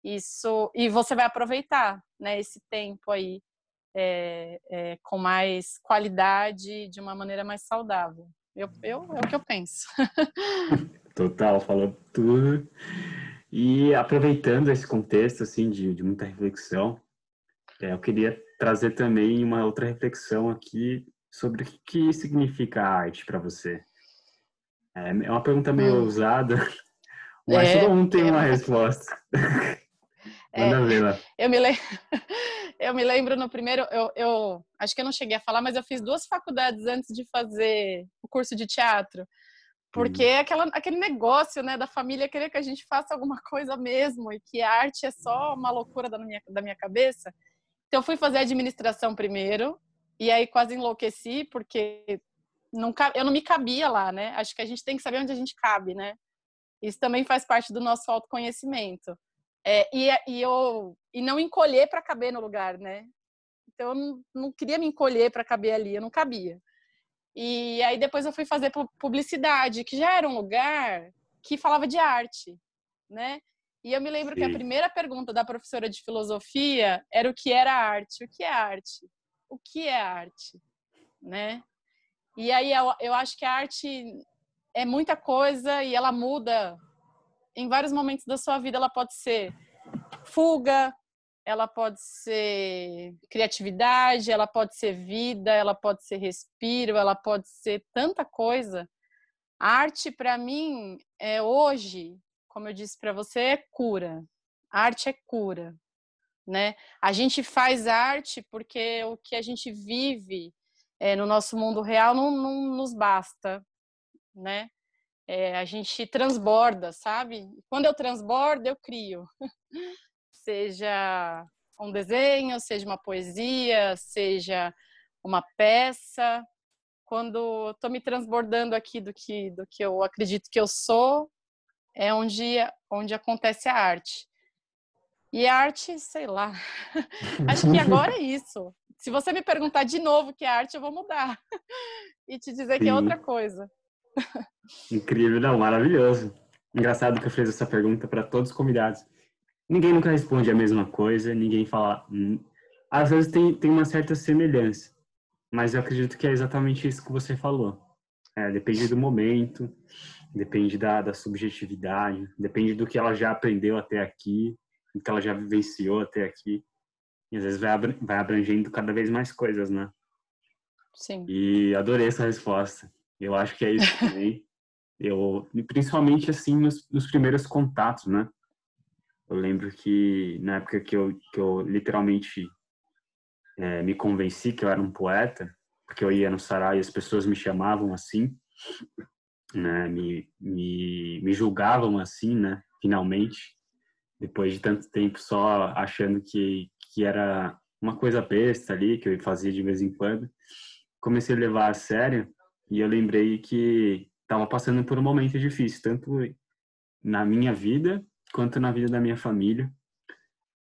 isso e você vai aproveitar, né? Esse tempo aí é, é, com mais qualidade, de uma maneira mais saudável. Eu, eu é o que eu penso. *laughs* Total, falou tudo. E aproveitando esse contexto assim de, de muita reflexão, é, eu queria trazer também uma outra reflexão aqui sobre o que significa a arte para você. É, é uma pergunta meio hum. ousada, mas é, todo mundo tem é uma resposta. *laughs* É, ver lá. Eu me, lembro, *laughs* eu me lembro no primeiro, eu, eu acho que eu não cheguei a falar, mas eu fiz duas faculdades antes de fazer o curso de teatro. Porque hum. aquela, aquele negócio né, da família querer que a gente faça alguma *laughs* coisa mesmo e que a arte é só uma loucura da minha, da minha cabeça. Então, eu fui fazer administração primeiro, e aí quase enlouqueci, porque não, eu não me cabia lá, né? Acho que a gente tem que saber onde a gente cabe, né? Isso também faz parte do nosso autoconhecimento. É, e, e, eu, e não encolher para caber no lugar, né? Então eu não, não queria me encolher para caber ali, eu não cabia. E aí depois eu fui fazer publicidade, que já era um lugar que falava de arte, né? E eu me lembro Sim. que a primeira pergunta da professora de filosofia era o que era arte. O que é arte? O que é arte? Né? E aí eu, eu acho que a arte é muita coisa e ela muda em vários momentos da sua vida. Ela pode ser fuga, ela pode ser criatividade, ela pode ser vida, ela pode ser respiro, ela pode ser tanta coisa. A arte, para mim, é hoje, como eu disse para você, é cura. A arte é cura, né? A gente faz arte porque o que a gente vive é, no nosso mundo real não, não nos basta, né? É, a gente transborda, sabe? Quando eu transbordo, eu crio. *laughs* seja um desenho, seja uma poesia, seja uma peça. Quando estou me transbordando aqui do que, do que eu acredito que eu sou, é onde, onde acontece a arte. E a arte, sei lá. *laughs* Acho que agora é isso. Se você me perguntar de novo o que é arte, eu vou mudar *laughs* e te dizer Sim. que é outra coisa. *laughs* Incrível, não, maravilhoso. Engraçado que eu fiz essa pergunta para todos os convidados. Ninguém nunca responde a mesma coisa, ninguém fala. Hum. Às vezes tem, tem uma certa semelhança, mas eu acredito que é exatamente isso que você falou. É, depende do momento, depende da, da subjetividade, depende do que ela já aprendeu até aqui, do que ela já vivenciou até aqui. E às vezes vai, vai abrangendo cada vez mais coisas, né? Sim. E adorei essa resposta. Eu acho que é isso *laughs* também. eu, principalmente assim nos, nos primeiros contatos, né? Eu lembro que na época que eu, que eu literalmente é, me convenci que eu era um poeta, porque eu ia no Sarai e as pessoas me chamavam assim, né, me, me, me julgavam assim, né, finalmente, depois de tanto tempo só achando que, que era uma coisa besta ali, que eu fazia de vez em quando, comecei a levar a sério e eu lembrei que estava passando por um momento difícil, tanto na minha vida quanto na vida da minha família.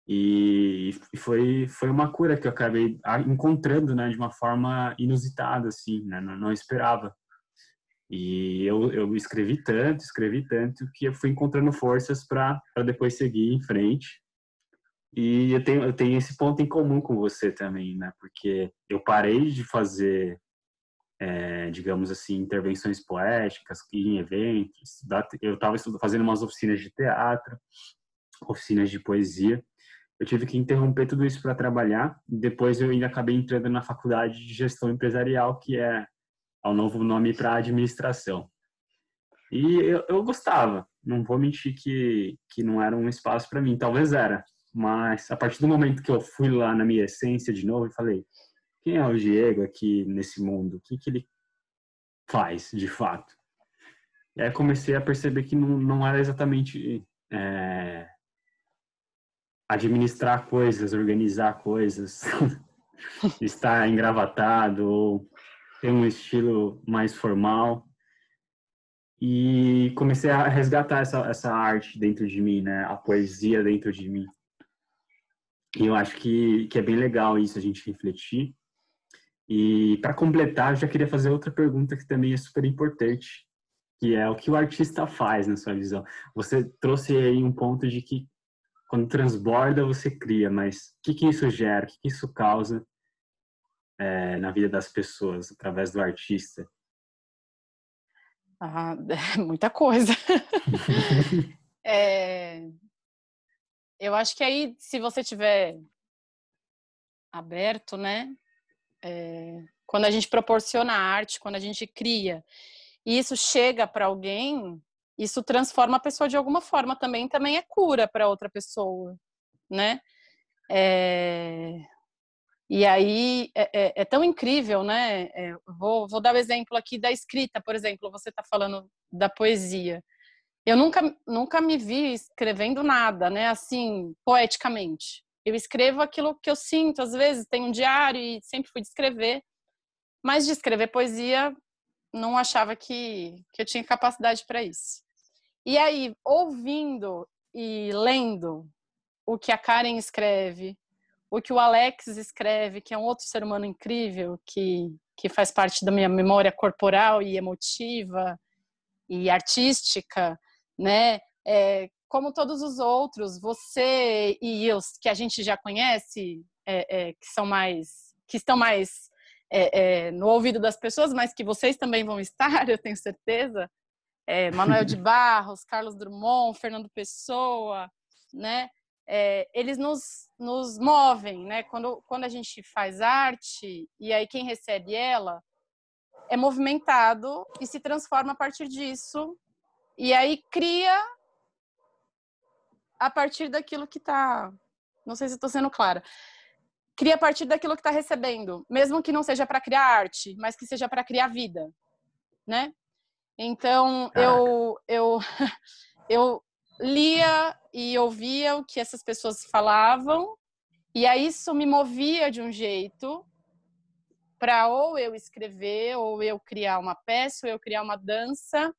E foi, foi uma cura que eu acabei encontrando, né, de uma forma inusitada, assim, né, não, não esperava. E eu, eu escrevi tanto, escrevi tanto, que eu fui encontrando forças para depois seguir em frente. E eu tenho, eu tenho esse ponto em comum com você também, né, porque eu parei de fazer, é, digamos assim, intervenções poéticas em eventos. Eu estava fazendo umas oficinas de teatro, oficinas de poesia. Eu tive que interromper tudo isso para trabalhar. Depois eu ainda acabei entrando na faculdade de gestão empresarial, que é o novo nome para administração. E eu, eu, gostava. Não vou mentir que, que não era um espaço para mim. Talvez era. Mas a partir do momento que eu fui lá na minha essência de novo e falei, quem é o Diego aqui nesse mundo? O que, que ele faz, de fato? E aí comecei a perceber que não, não era exatamente é, administrar coisas, organizar coisas, *laughs* estar engravatado ou ter um estilo mais formal. E comecei a resgatar essa, essa arte dentro de mim, né? A poesia dentro de mim. E eu acho que, que é bem legal isso, a gente refletir e para completar, eu já queria fazer outra pergunta que também é super importante, que é o que o artista faz na sua visão. Você trouxe aí um ponto de que quando transborda você cria, mas o que, que isso gera, o que, que isso causa é, na vida das pessoas através do artista? Ah, *laughs* muita coisa. *laughs* é, eu acho que aí, se você tiver aberto, né, é, quando a gente proporciona arte, quando a gente cria, e isso chega para alguém, isso transforma a pessoa de alguma forma também, também é cura para outra pessoa, né? É, e aí é, é, é, tão incrível, né? É, vou, vou dar o um exemplo aqui da escrita, por exemplo. Você está falando da poesia. Eu nunca, nunca me vi escrevendo nada, né? Assim, poeticamente. Eu escrevo aquilo que eu sinto, às vezes tenho um diário e sempre fui escrever, mas de escrever poesia não achava que, que eu tinha capacidade para isso. E aí, ouvindo e lendo o que a Karen escreve, o que o Alex escreve, que é um outro ser humano incrível, que, que faz parte da minha memória corporal e emotiva e artística, né? É, como todos os outros, você e eu, que a gente já conhece, é, é, que são mais, que estão mais no ouvido das pessoas, mas que vocês também vão estar, *laughs* eu tenho certeza. É, Manuel de *laughs* Barros, Carlos Drummond, Fernando Pessoa, né? Eles nos, nos movem, né? Quando, quando a gente faz arte e aí quem recebe ela é movimentado e se transforma a partir disso e aí cria a partir daquilo que está. Não sei se estou sendo clara. Cria a partir daquilo que está recebendo, mesmo que não seja para criar arte, mas que seja para criar vida, né? Então eu eu *laughs* eu lia e ouvia o que essas pessoas falavam e aí isso me movia de um jeito para ou eu escrever, ou eu criar uma peça, ou eu criar uma dança,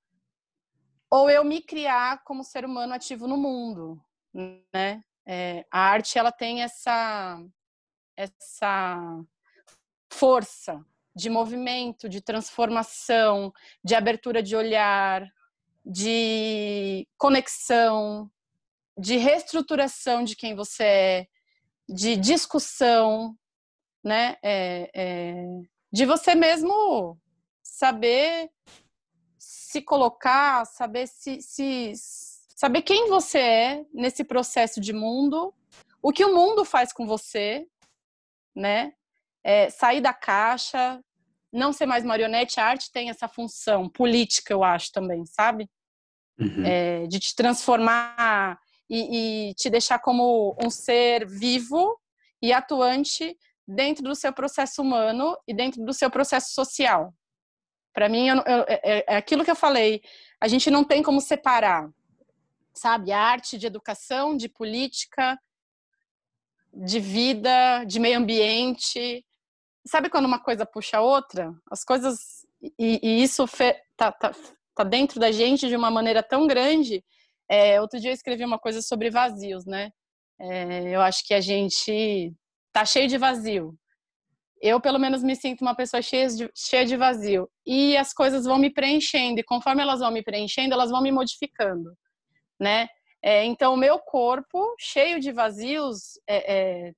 ou eu me criar como ser humano ativo no mundo, né? É, a arte ela tem essa essa força de movimento, de transformação, de abertura de olhar, de conexão, de reestruturação de quem você é, de discussão, né? É, é, de você mesmo saber se colocar, saber se, se saber quem você é nesse processo de mundo, o que o mundo faz com você, né? É, sair da caixa, não ser mais marionete. A arte tem essa função política, eu acho também, sabe? Uhum. É, de te transformar e, e te deixar como um ser vivo e atuante dentro do seu processo humano e dentro do seu processo social. Para mim, eu, eu, é, é, é aquilo que eu falei. A gente não tem como separar sabe? Arte de educação, de política, de vida, de meio ambiente. Sabe quando uma coisa puxa a outra? As coisas. E, e isso está tá, tá dentro da gente de uma maneira tão grande. É, outro dia eu escrevi uma coisa sobre vazios, né? É, eu acho que a gente tá cheio de vazio. Eu, pelo menos, me sinto uma pessoa cheia de, cheia de vazio. E as coisas vão me preenchendo, e conforme elas vão me preenchendo, elas vão me modificando né? É, então, o meu corpo, cheio de vazios, é, é,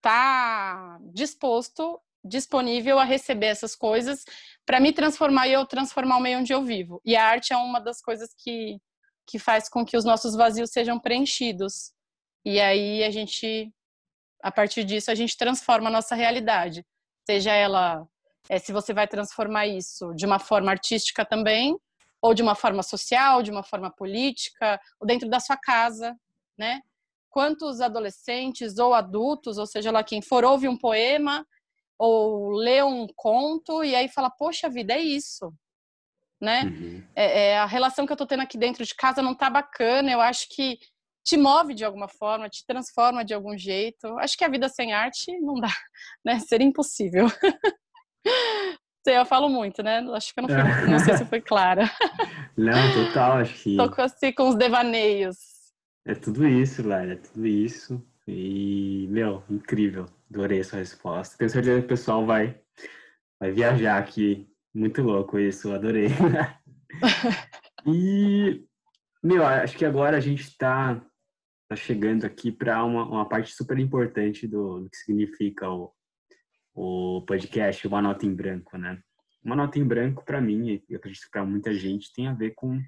tá disposto, disponível a receber essas coisas para me transformar e eu transformar o meio onde eu vivo. E a arte é uma das coisas que, que faz com que os nossos vazios sejam preenchidos. E aí a gente, a partir disso, a gente transforma a nossa realidade. Seja ela, é, se você vai transformar isso de uma forma artística também, ou de uma forma social, de uma forma política, ou dentro da sua casa, né? Quantos adolescentes ou adultos, ou seja lá quem for, ouve um poema ou lê um conto e aí fala, poxa vida, é isso, né? Uhum. É, é, a relação que eu tô tendo aqui dentro de casa não tá bacana, eu acho que te move de alguma forma, te transforma de algum jeito. Acho que a vida sem arte não dá, *laughs* né? Seria impossível. *laughs* eu falo muito, né? Acho que eu não, fui, é. não sei se foi clara. *laughs* Não, total, acho que. Tô assim com os devaneios. É tudo isso, Lara, é tudo isso. E, meu, incrível. Adorei essa resposta. Tenho certeza que o pessoal vai, vai viajar aqui. Muito louco isso, adorei. e, meu, acho que agora a gente está tá chegando aqui para uma, uma parte super importante do, do que significa o, o podcast Uma Nota em Branco, né? Uma Nota em Branco, para mim, e acredito que para muita gente, tem a ver com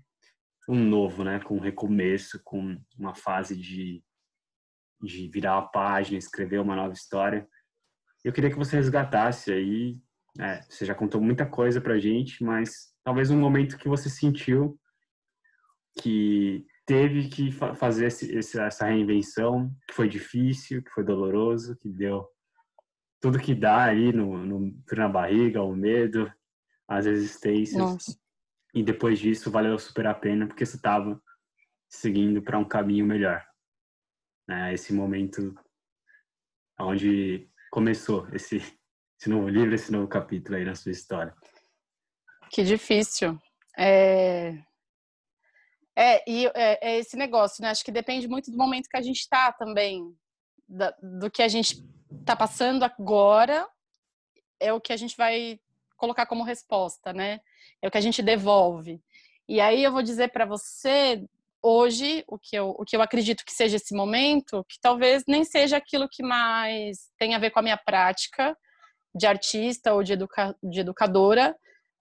um novo, né? Com um recomeço, com uma fase de, de virar a página, escrever uma nova história. Eu queria que você resgatasse aí, é, você já contou muita coisa pra gente, mas talvez um momento que você sentiu que teve que fazer esse, essa reinvenção, que foi difícil, que foi doloroso, que deu tudo que dá aí no, no na barriga, o medo, as resistências. Nossa. E depois disso valeu super a pena porque você estava seguindo para um caminho melhor. Né? Esse momento onde começou esse, esse novo livro, esse novo capítulo aí na sua história. Que difícil. É... É, e é, é, esse negócio, né? Acho que depende muito do momento que a gente está também, da, do que a gente está passando agora, é o que a gente vai colocar como resposta, né? É o que a gente devolve. E aí eu vou dizer para você hoje o que eu o que eu acredito que seja esse momento, que talvez nem seja aquilo que mais tem a ver com a minha prática de artista ou de, educa, de educadora,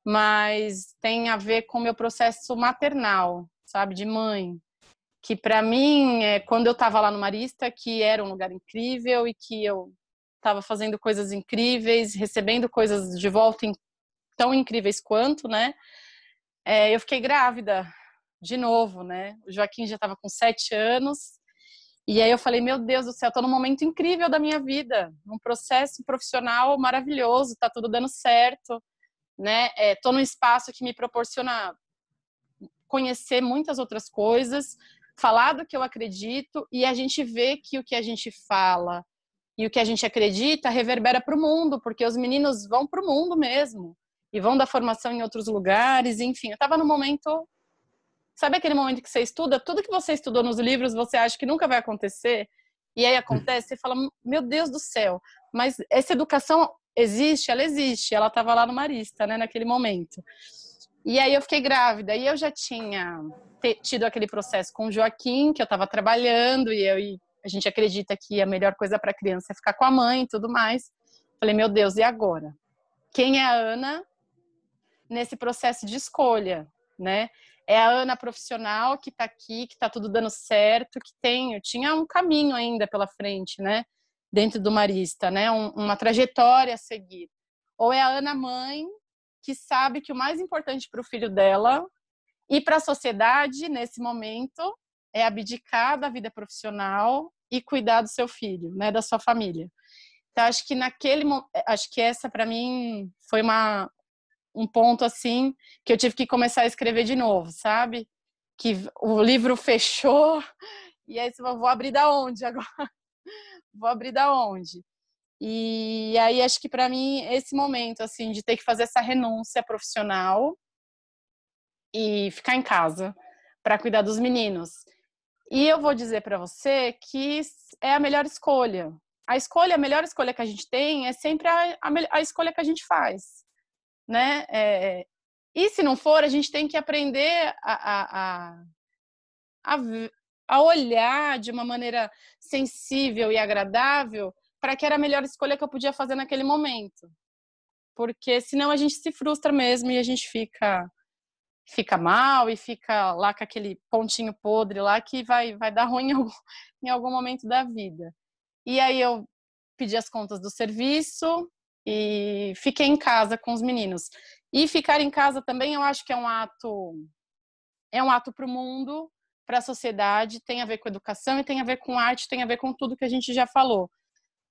mas tem a ver com o meu processo maternal, sabe, de mãe, que para mim é quando eu estava lá no Marista, que era um lugar incrível e que eu estava fazendo coisas incríveis, recebendo coisas de volta tão incríveis quanto, né? É, eu fiquei grávida de novo, né? O Joaquim já estava com sete anos. E aí eu falei, meu Deus do céu, estou num momento incrível da minha vida, num processo profissional maravilhoso, tá tudo dando certo, né? É, num espaço que me proporciona conhecer muitas outras coisas, falar do que eu acredito e a gente vê que o que a gente fala e o que a gente acredita reverbera para o mundo, porque os meninos vão para o mundo mesmo e vão dar formação em outros lugares, enfim. Eu estava no momento, sabe aquele momento que você estuda, tudo que você estudou nos livros você acha que nunca vai acontecer e aí acontece, você fala, meu Deus do céu, mas essa educação existe, ela existe, ela estava lá no Marista, né, naquele momento. E aí eu fiquei grávida e eu já tinha tido aquele processo com o Joaquim, que eu estava trabalhando e eu e a gente acredita que a melhor coisa para a criança é ficar com a mãe e tudo mais. Falei, meu Deus, e agora? Quem é a Ana nesse processo de escolha, né? É a Ana profissional que está aqui, que está tudo dando certo, que tem, eu tinha um caminho ainda pela frente, né? Dentro do Marista, né? Um, uma trajetória a seguir. Ou é a Ana mãe que sabe que o mais importante para o filho dela e para a sociedade nesse momento é abdicar da vida profissional e cuidar do seu filho, né, da sua família. Então acho que naquele acho que essa para mim foi uma um ponto assim que eu tive que começar a escrever de novo, sabe? Que o livro fechou *laughs* e aí eu vou abrir da onde agora? *laughs* Vou abrir da onde? E aí acho que para mim esse momento assim de ter que fazer essa renúncia profissional e ficar em casa para cuidar dos meninos. E eu vou dizer para você que é a melhor escolha. A escolha, a melhor escolha que a gente tem é sempre a, a, a escolha que a gente faz, né? É, e se não for, a gente tem que aprender a, a, a, a olhar de uma maneira sensível e agradável para que era a melhor escolha que eu podia fazer naquele momento. Porque senão a gente se frustra mesmo e a gente fica fica mal e fica lá com aquele pontinho podre lá que vai vai dar ruim *laughs* em algum, em algum momento da vida. E aí eu pedi as contas do serviço e fiquei em casa com os meninos. E ficar em casa também eu acho que é um ato é um ato para o mundo, para a sociedade, tem a ver com educação e tem a ver com arte, tem a ver com tudo que a gente já falou.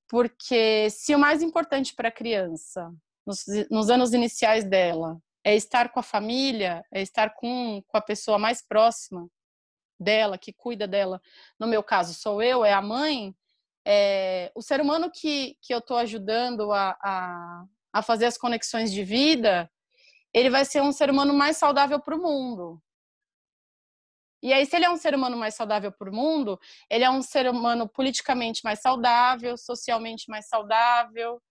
Porque se o mais importante para a criança, nos, nos, anos iniciais dela, é estar com a família, é estar com, com a pessoa mais próxima dela, que cuida dela, no meu caso sou eu, é a mãe, é, o ser humano que, que eu estou ajudando a, a, a fazer as conexões de vida, ele vai ser um ser humano mais saudável para o mundo. E aí, se ele é um ser humano mais saudável para o mundo, ele é um ser humano politicamente mais saudável, socialmente mais saudável.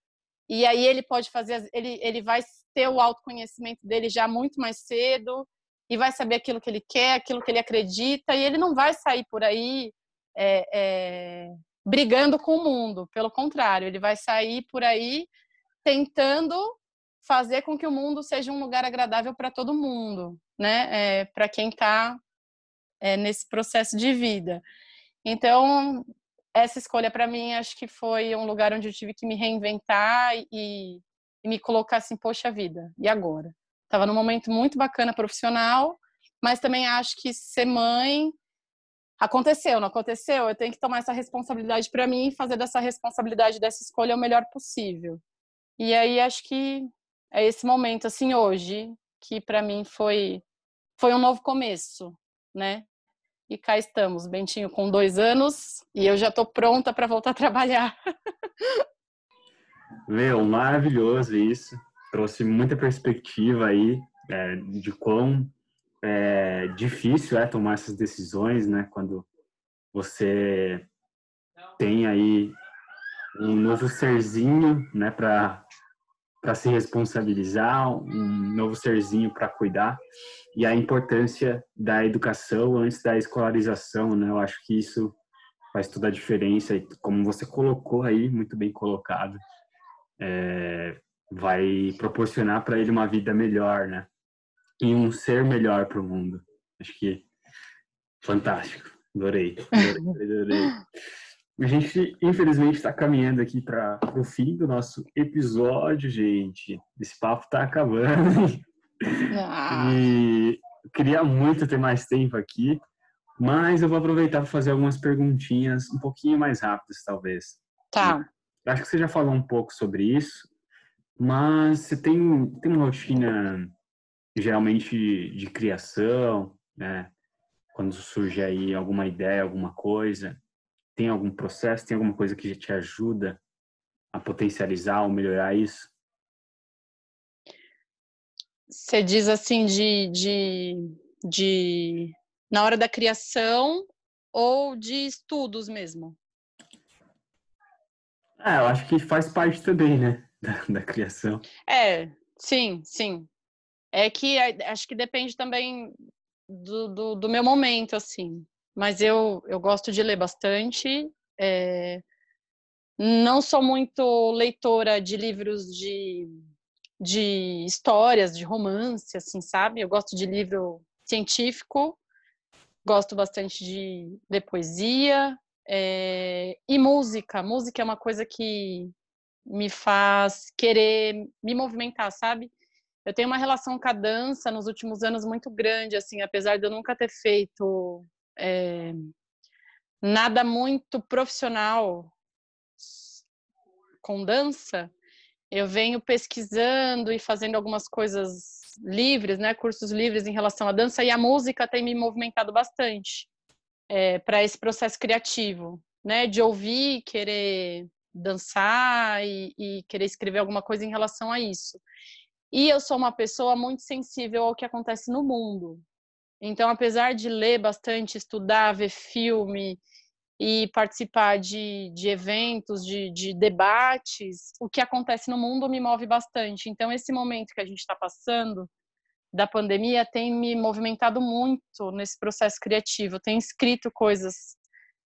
E aí ele pode fazer, ele, ele vai ter o autoconhecimento dele já muito mais cedo e vai saber aquilo que ele quer, aquilo que ele acredita, e ele não vai sair por aí é, é, brigando com o mundo. Pelo contrário, ele vai sair por aí tentando fazer com que o mundo seja um lugar agradável para todo mundo, né? É, para quem está é, nesse processo de vida. Então, essa escolha para mim acho que foi um lugar onde eu tive que me reinventar e, e me colocar assim, poxa vida, e agora? Estava num momento muito bacana profissional, mas também acho que ser mãe aconteceu, não aconteceu? Eu tenho que tomar essa responsabilidade para mim e fazer dessa responsabilidade dessa escolha o melhor possível. E aí acho que é esse momento assim hoje que para mim foi foi um novo começo, né? E cá estamos, Bentinho com dois anos e eu já estou pronta para voltar a trabalhar. *laughs* Meu, maravilhoso isso. Trouxe muita perspectiva aí é, de quão é, difícil é tomar essas decisões, né? Quando você tem aí um novo serzinho, né? Para para se responsabilizar, um novo serzinho para cuidar e a importância da educação antes da escolarização, né? Eu acho que isso faz toda a diferença e como você colocou aí, muito bem colocado, é, vai proporcionar para ele uma vida melhor, né? E um ser melhor para o mundo. Acho que fantástico. Adorei. Adorei, adorei. *laughs* A gente, infelizmente, está caminhando aqui para o fim do nosso episódio, gente. Esse papo está acabando. Ah. E queria muito ter mais tempo aqui, mas eu vou aproveitar para fazer algumas perguntinhas um pouquinho mais rápidas, talvez. Tá. Eu acho que você já falou um pouco sobre isso, mas você tem, tem uma rotina geralmente de criação, né? Quando surge aí alguma ideia, alguma coisa, tem algum processo, tem alguma coisa que te ajuda a potencializar ou melhorar isso? Você diz assim de, de, de na hora da criação ou de estudos mesmo? É, eu acho que faz parte também, né, *laughs* da, da criação. É, sim, sim. É que acho que depende também do, do, do meu momento, assim. Mas eu, eu gosto de ler bastante. É, não sou muito leitora de livros de, de histórias, de romance, assim, sabe? Eu gosto de livro científico, gosto bastante de ler poesia é, e música. Música é uma coisa que me faz querer me movimentar, sabe? Eu tenho uma relação com a dança nos últimos anos muito grande, assim, apesar de eu nunca ter feito é, nada muito profissional com dança, eu venho pesquisando e fazendo algumas coisas livres, né, cursos livres em relação à dança e a música tem me movimentado bastante é, para esse processo criativo, né, de ouvir, querer dançar e, e, querer escrever alguma coisa em relação a isso. E eu sou uma pessoa muito sensível ao que acontece no mundo. Então, apesar de ler bastante, estudar, ver filme e participar de, de eventos, de, de debates, o que acontece no mundo me move bastante. Então, esse momento que a gente está passando da pandemia tem me movimentado muito nesse processo criativo. tenho escrito coisas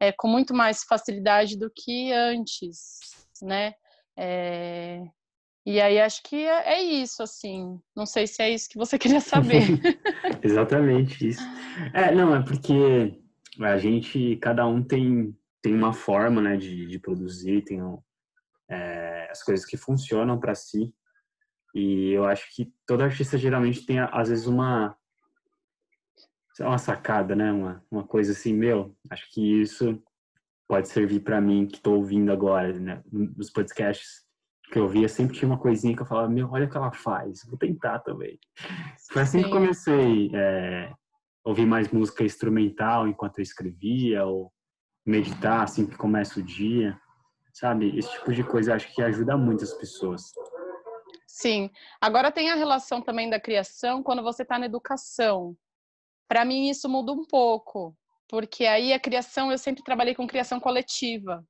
é, com muito mais facilidade do que antes, né? É, e aí acho que é, é, isso, assim. Não sei se é isso que você *laughs* queria saber. *laughs* Exatamente isso. É, não, é porque a gente, cada um tem, tem uma forma, né, de, de produzir, tem é, as coisas que funcionam para si. E eu acho que todo artista geralmente tem, às vezes, uma uma sacada, né? Uma, uma coisa assim, meu, acho que isso pode servir para mim que estou ouvindo agora, né? Nos podcasts que eu via, sempre tinha uma coisinha que eu falava, meu, olha o que ela faz, vou tentar também. Foi assim Sim. que comecei é, a ouvir mais música instrumental enquanto eu escrevia, ou meditar assim que começa o dia, sabe? Esse tipo de coisa acho que ajuda muito as pessoas. Sim. Agora tem a relação também da criação quando você está na educação. Para mim isso muda um pouco, porque aí a criação, eu sempre trabalhei com criação coletiva.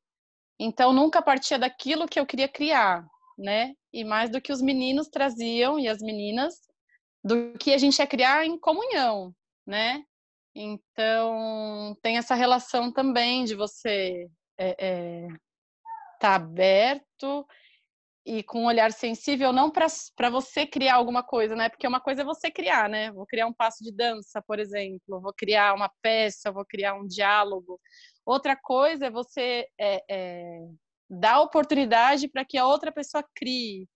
Então, nunca partia daquilo que eu queria criar, né? E mais do que os meninos traziam e as meninas, do que a gente ia criar em comunhão, né? Então, tem essa relação também de você é, é, tá aberto e com um olhar sensível, não para você criar alguma coisa, né? Porque uma coisa é você criar, né? Vou criar um passo de dança, por exemplo, vou criar uma peça, vou criar um diálogo. Outra coisa é você é, é, dar oportunidade para que a outra pessoa crie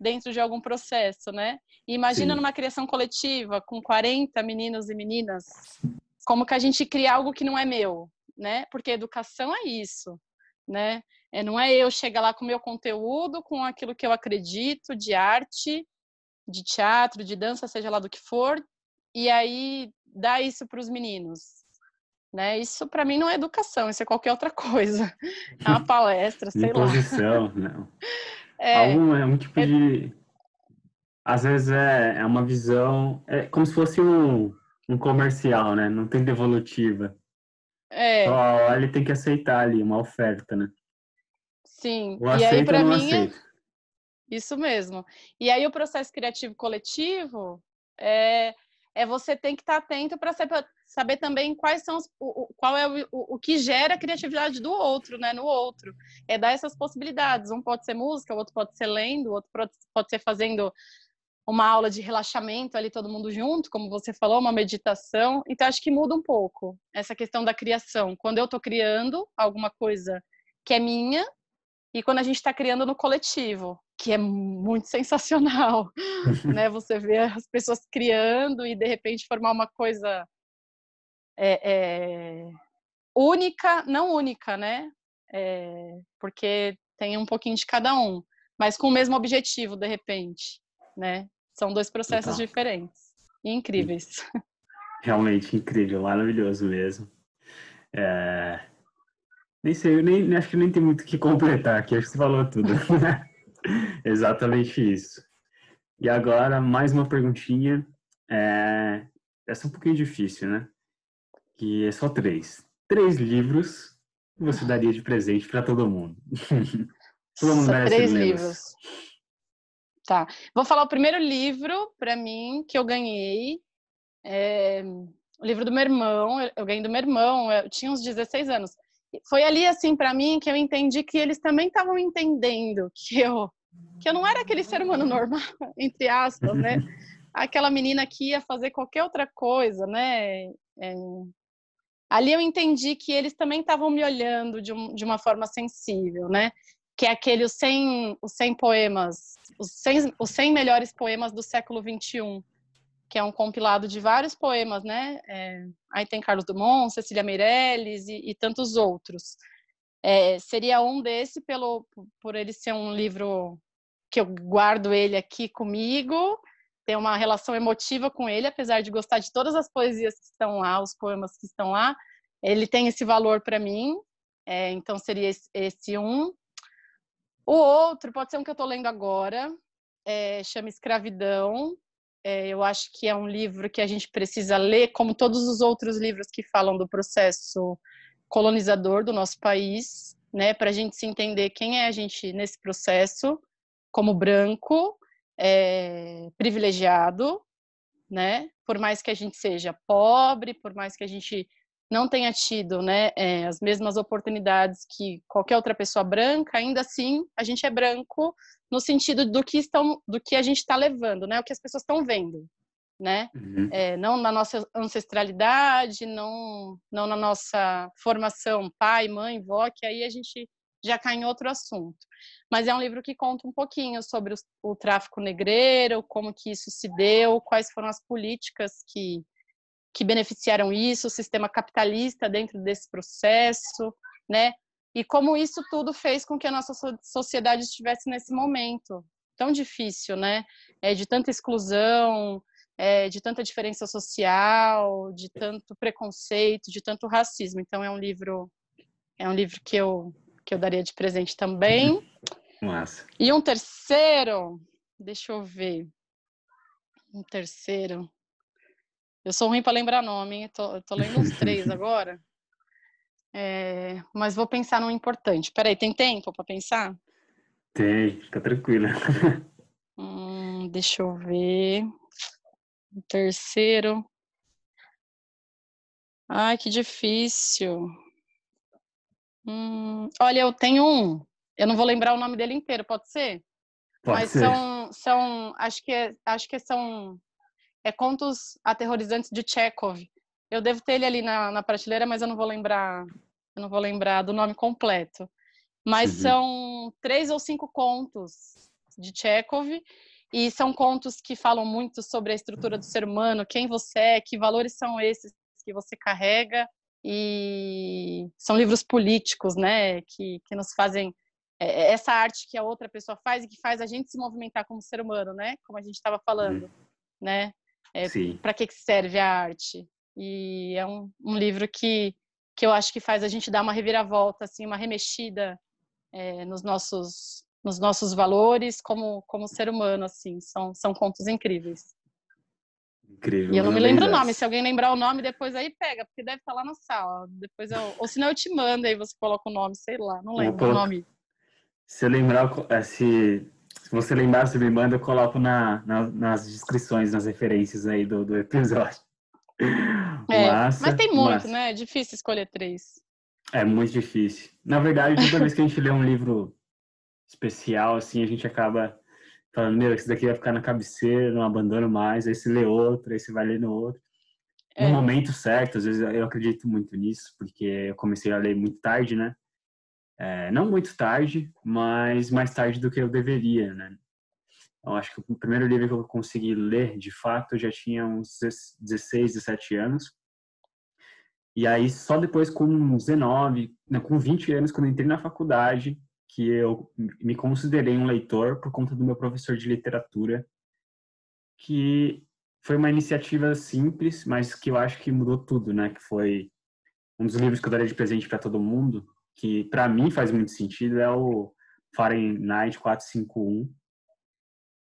dentro de algum processo, né? E imagina Sim. numa criação coletiva com 40 meninos e meninas, como que a gente cria algo que não é meu, né? Porque educação é isso, né? É, não é eu chegar lá com o meu conteúdo, com aquilo que eu acredito de arte, de teatro, de dança, seja lá do que for, e aí dar isso para os meninos. Né? Isso para mim não é educação, isso é qualquer outra coisa. É uma *laughs* palestra, sei Imposição, lá. *laughs* não. É, Algum, é um tipo é... de. Às vezes é, é uma visão. É como se fosse um, um comercial, né? Não tem devolutiva. É. Só ele tem que aceitar ali uma oferta, né? Sim. Ou e aí, para mim, é isso mesmo. E aí, o processo criativo coletivo é, é você tem que estar atento para saber, saber também quais são os, o, o- qual é o, o, o que gera a criatividade do outro, né? No outro. É dar essas possibilidades. Um pode ser música, o outro pode ser lendo, o outro pode ser fazendo uma aula de relaxamento ali todo mundo junto, como você falou, uma meditação. Então acho que muda um pouco essa questão da criação. Quando eu estou criando alguma coisa que é minha e quando a gente está criando no coletivo, que é muito *laughs* sensacional, né? *laughs* Você vê as pessoas criando e de repente formar uma coisa é, é, única, não única, né? É, porque tem um pouquinho de cada um, mas com o mesmo objetivo de repente, né? São dois processos Total. diferentes e incríveis. Realmente incrível, maravilhoso mesmo. É, Nem sei, eu nem, acho que nem tem muito o que completar aqui, acho que você falou tudo. *laughs* Exatamente isso. E agora, mais uma perguntinha. É... Essa é um pouquinho difícil, né? Que é só três. Três livros que você daria de presente para todo mundo. *laughs* todo mundo Só três livros. Tá. Vou falar o primeiro livro para mim que eu ganhei. É, o livro do meu irmão. Eu ganhei do meu irmão. Eu tinha uns 16 anos. Foi ali assim para mim que eu entendi que eles também estavam entendendo que eu que eu não era aquele ser humano normal, *laughs* entre aspas, né? *laughs* Aquela menina que ia fazer qualquer outra coisa, né? É, ali eu entendi que eles também estavam me olhando de, um- de uma forma sensível, né? Que é aquele os 100, os 100 poemas, os 100, os 100 melhores poemas do século XXI, que é um compilado de vários poemas, né? É, aí tem Carlos Drummond, Cecília Meirelles e, e tantos outros. É, seria um desse pelo por ele ser um livro que eu guardo ele aqui comigo, tenho uma relação emotiva com ele, apesar de gostar de todas as poesias que estão lá, os poemas que estão lá, ele tem esse valor para mim. É, então seria esse, esse um. O outro pode ser um que eu estou lendo agora, é, chama Escravidão. É, eu acho que é um livro que a gente precisa ler, como todos os outros livros que falam do processo colonizador do nosso país, né, para a gente se entender quem é a gente nesse processo, como branco, é, privilegiado, né, por mais que a gente seja pobre, por mais que a gente não tenha tido, né, é, as mesmas oportunidades que qualquer outra pessoa branca, ainda assim a gente é branco no sentido do que estão, do que a gente está levando, né, o que as pessoas estão vendo, né, Uhum. é, não na nossa ancestralidade, não, não na nossa formação pai, mãe, vó, que aí a gente já cai em outro assunto. Mas é um livro que conta um pouquinho sobre os- o, tráfico negreiro, como que isso se deu, quais foram as políticas que, que beneficiaram isso, o sistema capitalista dentro desse processo, né? E como isso tudo fez com que a nossa so- sociedade estivesse nesse momento tão difícil, né? É, de tanta exclusão, é, de tanta diferença social, de tanto preconceito, de tanto racismo. Então é um livro é um livro que eu que eu daria de presente também. *laughs* Massa. E um terceiro, deixa eu ver. Um terceiro. Eu sou ruim para lembrar nome, hein? Tô, tô lendo uns três agora. É, mas vou pensar num importante. Peraí, tem tempo para pensar? Tem, fica tranquila. *laughs* Hum, deixa eu ver. O terceiro. Ai, que difícil. Hum, olha, eu tenho um. Eu não vou lembrar o nome dele inteiro, pode ser? Pode Mas ser. são, são, acho que, é- acho que são é contos aterrorizantes de Chekhov. Eu devo ter ele ali na, na prateleira, mas eu não vou lembrar, eu não vou lembrar do nome completo. Mas Uhum. são três ou cinco contos de Chekhov e são contos que falam muito sobre a estrutura do ser humano, quem você é, que valores são esses que você carrega e são livros políticos, né, que, que nos fazem é, essa arte que a outra pessoa faz e que faz a gente se movimentar como ser humano, né, como a gente estava falando, né, é, para que que serve a arte e é um, um livro que que eu acho que faz a gente dar uma reviravolta, assim, uma remexida é, nos nossos nos nossos valores como como ser humano, assim, são são contos incríveis. Incrível. E eu não me lembro o nome. Se alguém lembrar o nome, depois aí pega, porque deve estar lá na sala. Depois eu... Ou senão eu te mando, aí você coloca o nome, sei lá, não lembro o nome. Se eu lembrar, é, se, se você lembrar, você me manda, eu coloco na, na, nas descrições, nas referências aí do, do episódio. É, massa, mas tem muito, massa. né? É difícil escolher três. É muito difícil. Na verdade, toda vez que a gente lê um livro especial, assim, a gente acaba falando, meu, esse daqui vai ficar na cabeceira, não abandono mais, aí você lê outro, aí você vai lendo outro. É. No momento certo, às vezes eu acredito muito nisso, porque eu comecei a ler muito tarde, né? É, não muito tarde, mas mais tarde do que eu deveria, né? Eu acho que o primeiro livro que eu consegui ler, de fato, eu já tinha uns 16, 17 anos. E aí, só depois, com 19, não, com 20 anos, quando entrei na faculdade, que eu me considerei um leitor por conta do meu professor de literatura, que foi uma iniciativa simples, mas que eu acho que mudou tudo, né? Que foi um dos livros que eu daria de presente para todo mundo, que para mim faz muito sentido, é o Fahrenheit 451,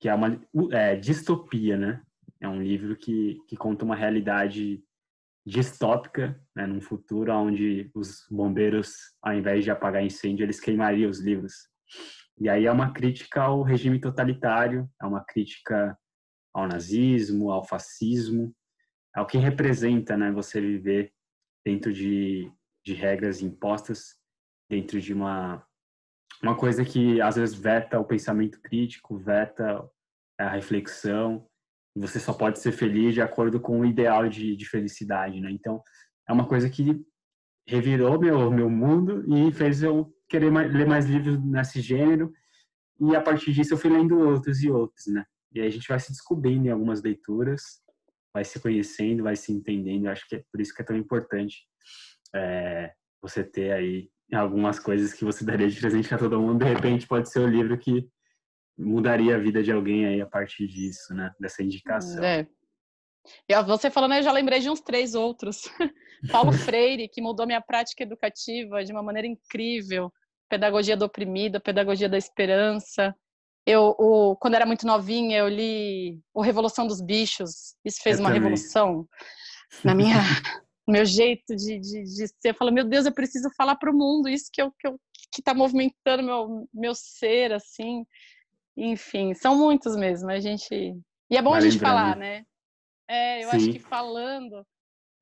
que é uma é, distopia, né? É um livro que, que conta uma realidade distópica, né, num futuro onde os bombeiros, ao invés de apagar incêndio, eles queimariam os livros. E aí é uma crítica ao regime totalitário, é uma crítica ao nazismo, ao fascismo, ao que representa, né, você viver dentro de, de regras impostas, dentro de uma uma coisa que às vezes veta o pensamento crítico, veta a reflexão, você só pode ser feliz de acordo com o ideal de, de felicidade, né? Então, é uma coisa que revirou meu meu mundo e fez eu querer mais, ler mais livros nesse gênero. E a partir disso eu fui lendo outros e outros, né? E aí a gente vai se descobrindo em algumas leituras, vai se conhecendo, vai se entendendo. Eu acho que é por isso que é tão importante é, você ter aí algumas coisas que você daria de presente a todo mundo. De repente pode ser o livro que mudaria a vida de alguém aí a partir disso, né? Dessa indicação. É. E você falando, eu já lembrei de uns três outros. *laughs* Paulo *laughs* Freire, que mudou minha prática educativa de uma maneira incrível. Pedagogia do oprimido, Pedagogia da esperança. Eu, o, quando era muito novinha, eu li O Revolução dos Bichos. Isso fez eu uma também. revolução na minha, *laughs* meu jeito de, de, de ser. Eu falo, meu Deus, eu preciso falar para o mundo isso que eu, que eu que está movimentando meu meu ser assim. Enfim, são muitos mesmo. A gente. E é bom Vai a gente lembrando. falar, né? É, eu Sim. acho que falando.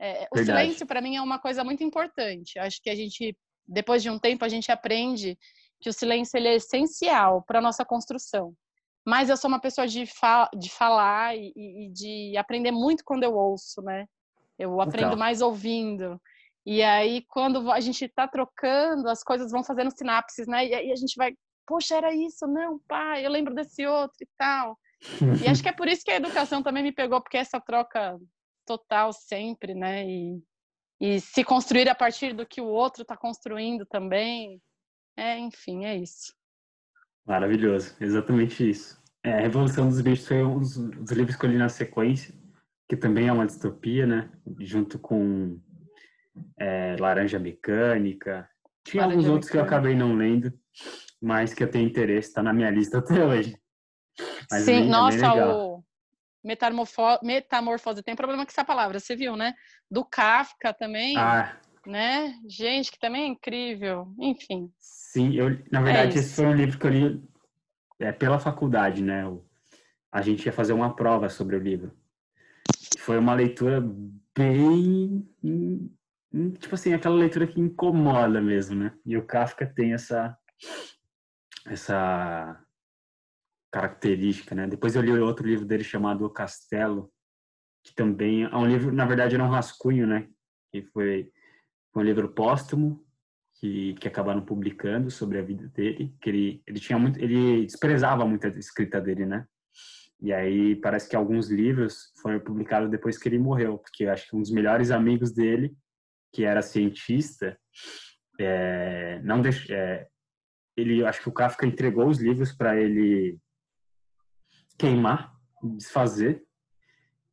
É, o silêncio, para mim, é uma coisa muito importante. Eu acho que a gente, depois de um tempo, a gente aprende que o silêncio ele é essencial para a nossa construção. Mas eu sou uma pessoa de, fa de falar e, e, de aprender muito quando eu ouço, né? Eu aprendo então. mais ouvindo. E aí, quando a gente está trocando, as coisas vão fazendo sinapses, né? E aí a gente vai poxa, era isso, não, pai, eu lembro desse outro e tal. E acho que é por isso que a educação também me pegou, porque essa troca total sempre, né? E, e se construir a partir do que o outro está construindo também. É, enfim, é isso. Maravilhoso, exatamente isso. É, a Revolução dos Bichos foi um dos, dos livros que eu li na sequência, que também é uma distopia, né? Junto com é, Laranja Mecânica. Tinha Laranja alguns outros Mecânica. que eu acabei não lendo, mas que eu tenho interesse, está na minha lista até hoje. Mas Sim, é bem, nossa, é o metamorfose, metamorfose tem problema com essa palavra, você viu, né? Do Kafka também, ah. né? Gente, que também é incrível, enfim. Sim, eu, na verdade, é esse foi um livro que eu li é, pela faculdade, né? A gente ia fazer uma prova sobre o livro. Foi uma leitura bem tipo assim, aquela leitura que incomoda mesmo, né? E o Kafka tem essa essa característica, né? Depois eu li outro livro dele chamado O Castelo, que também é um livro, na verdade, era um rascunho, né? Que foi, um livro póstumo que, que acabaram publicando sobre a vida dele, que ele, ele tinha muito, ele desprezava muito a escrita dele, né? E aí parece que alguns livros foram publicados depois que ele morreu, porque acho que um dos melhores amigos dele, que era cientista, é, não deix, é, ele, acho que o Kafka entregou os livros para ele queimar, desfazer.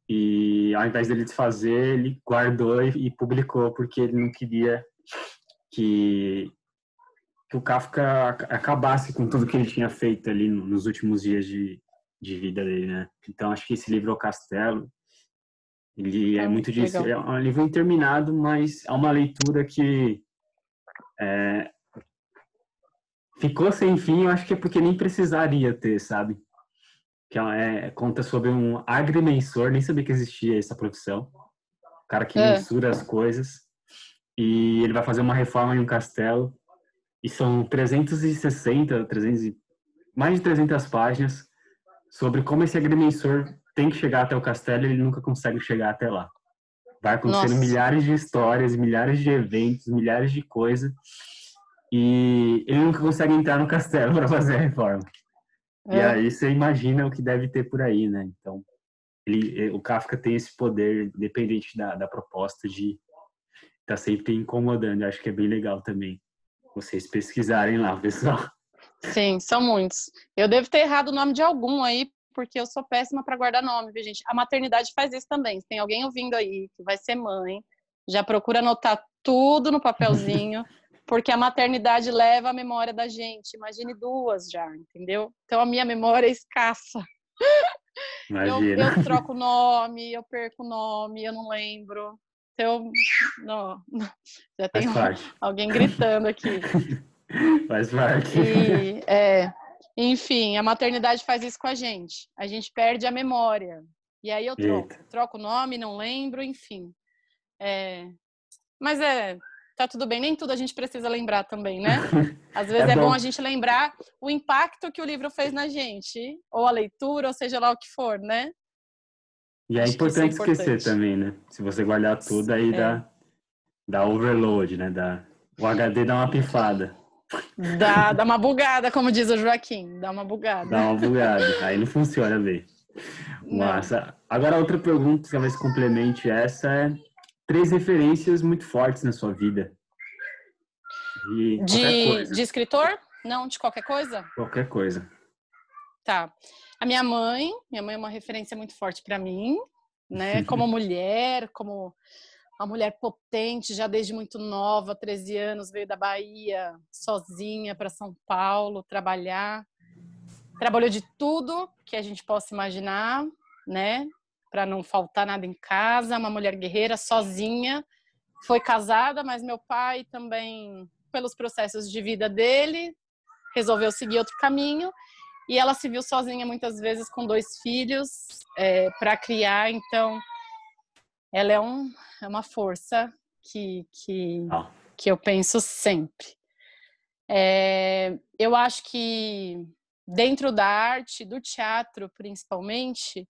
E ao invés dele desfazer, ele guardou e, e publicou porque ele não queria que, que o Kafka acabasse com tudo que ele tinha feito ali nos últimos dias de, de vida dele, né? Então acho que esse livro O Castelo Ele é ah, muito disso. É um livro interminado, mas é uma leitura que é, ficou sem fim. Eu acho que é porque nem precisaria ter, sabe? Que é, conta sobre um agrimensor, nem sabia que existia essa profissão. O cara que é. mensura as coisas. E ele vai fazer uma reforma em um castelo. E são 360, 300, mais de 300 páginas sobre como esse agrimensor tem que chegar até o castelo e ele nunca consegue chegar até lá. Vai acontecendo Nossa. milhares de histórias, milhares de eventos, milhares de coisas. E ele nunca consegue entrar no castelo *laughs* para fazer a reforma. É. E aí você imagina o que deve ter por aí, né? Então, ele, o Kafka tem esse poder, dependente da, da proposta, de estar tá sempre incomodando. Eu acho que é bem legal também vocês pesquisarem lá, *laughs* pessoal. Sim, são muitos. Eu devo ter errado o nome de algum aí, porque eu sou péssima para guardar nome, viu, gente? A maternidade faz isso também. Se tem alguém ouvindo aí que vai ser mãe, já procura anotar tudo no papelzinho, *laughs* porque a maternidade leva a memória da gente. Imagine duas já, entendeu? Então a minha memória é escassa. *laughs* Eu, eu *laughs* troco nome, eu perco o nome, eu não lembro. Então, não, já tem alguém gritando aqui. Faz parte. E, é, enfim, a maternidade faz isso com a gente. A gente perde a memória. E aí eu troco. Eita. Troco o nome, não lembro, enfim. É... Mas é, tá tudo bem. Nem tudo a gente precisa lembrar também, né? *laughs* Às vezes é, é bom. bom. a gente lembrar o impacto que o livro fez na gente, ou a leitura, ou seja lá o que for, né? E é importante, é importante, esquecer também, né? Se você guardar tudo, aí é. dá, dá overload, né? Dá, o HD dá uma pifada. Dá, dá uma bugada, como diz o Joaquim. Dá uma bugada. Dá uma bugada. Aí não funciona bem. Massa. Agora, outra pergunta, talvez complemente essa, é três referências muito fortes na sua vida. De, de, de escritor? Não, de qualquer coisa? Qualquer coisa. Tá. A minha mãe, minha mãe é uma referência muito forte para mim, né? *laughs* Como mulher, como uma mulher potente, já desde muito nova, 13 anos, veio da Bahia sozinha para São Paulo trabalhar. Trabalhou de tudo que a gente possa imaginar, né? Para não faltar nada em casa, uma mulher guerreira, sozinha. Foi casada, mas meu pai também, pelos processos de vida dele, resolveu seguir outro caminho. E ela se viu sozinha muitas vezes com dois filhos é, para criar, então ela é, um, é uma força que, que, ah. que eu penso sempre. É, eu acho que dentro da arte, do teatro principalmente,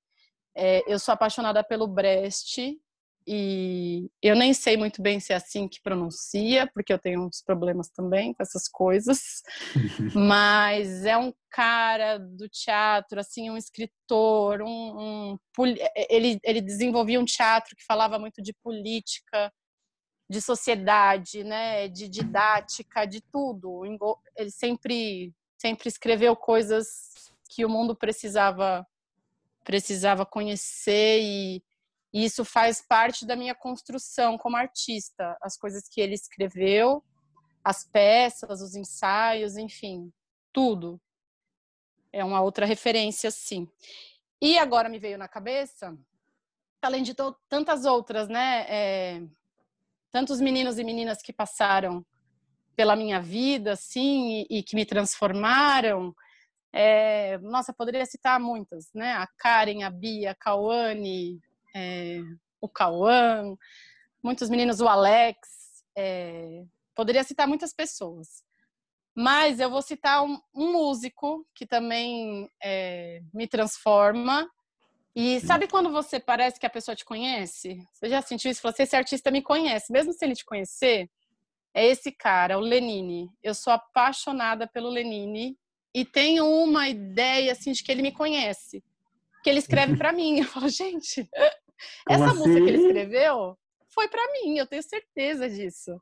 é, eu sou apaixonada pelo Brecht e eu nem sei muito bem se é assim que pronuncia, porque eu tenho uns problemas também com essas coisas. *laughs* Mas é um cara do teatro, assim, um escritor, um, um, ele, ele desenvolvia um teatro que falava muito de política, de sociedade, né, de didática, de tudo. Ele sempre sempre escreveu coisas que o mundo precisava precisava conhecer e e isso faz parte da minha construção como artista, as coisas que ele escreveu, as peças, os ensaios, enfim, tudo. É uma outra referência, sim. E agora me veio na cabeça, além de tantas outras, né? É, tantos meninos e meninas que passaram pela minha vida, assim, e, e que me transformaram. É, nossa, poderia citar muitas, né? A Karen, a Bia, a Cauane, é, o Cauã, muitos meninos, o Alex, é, poderia citar muitas pessoas. Mas eu vou citar um, um músico que também é, me transforma. E sabe quando você parece que a pessoa te conhece? Você já sentiu isso? Falou assim, esse artista me conhece. Mesmo se ele te conhecer, é esse cara, o Lenine. Eu sou apaixonada pelo Lenine e tenho uma ideia assim de que ele me conhece, que ele escreve para *laughs* mim. Eu falo, gente, como Essa assim? música que ele assim? escreveu foi para mim, eu tenho certeza disso,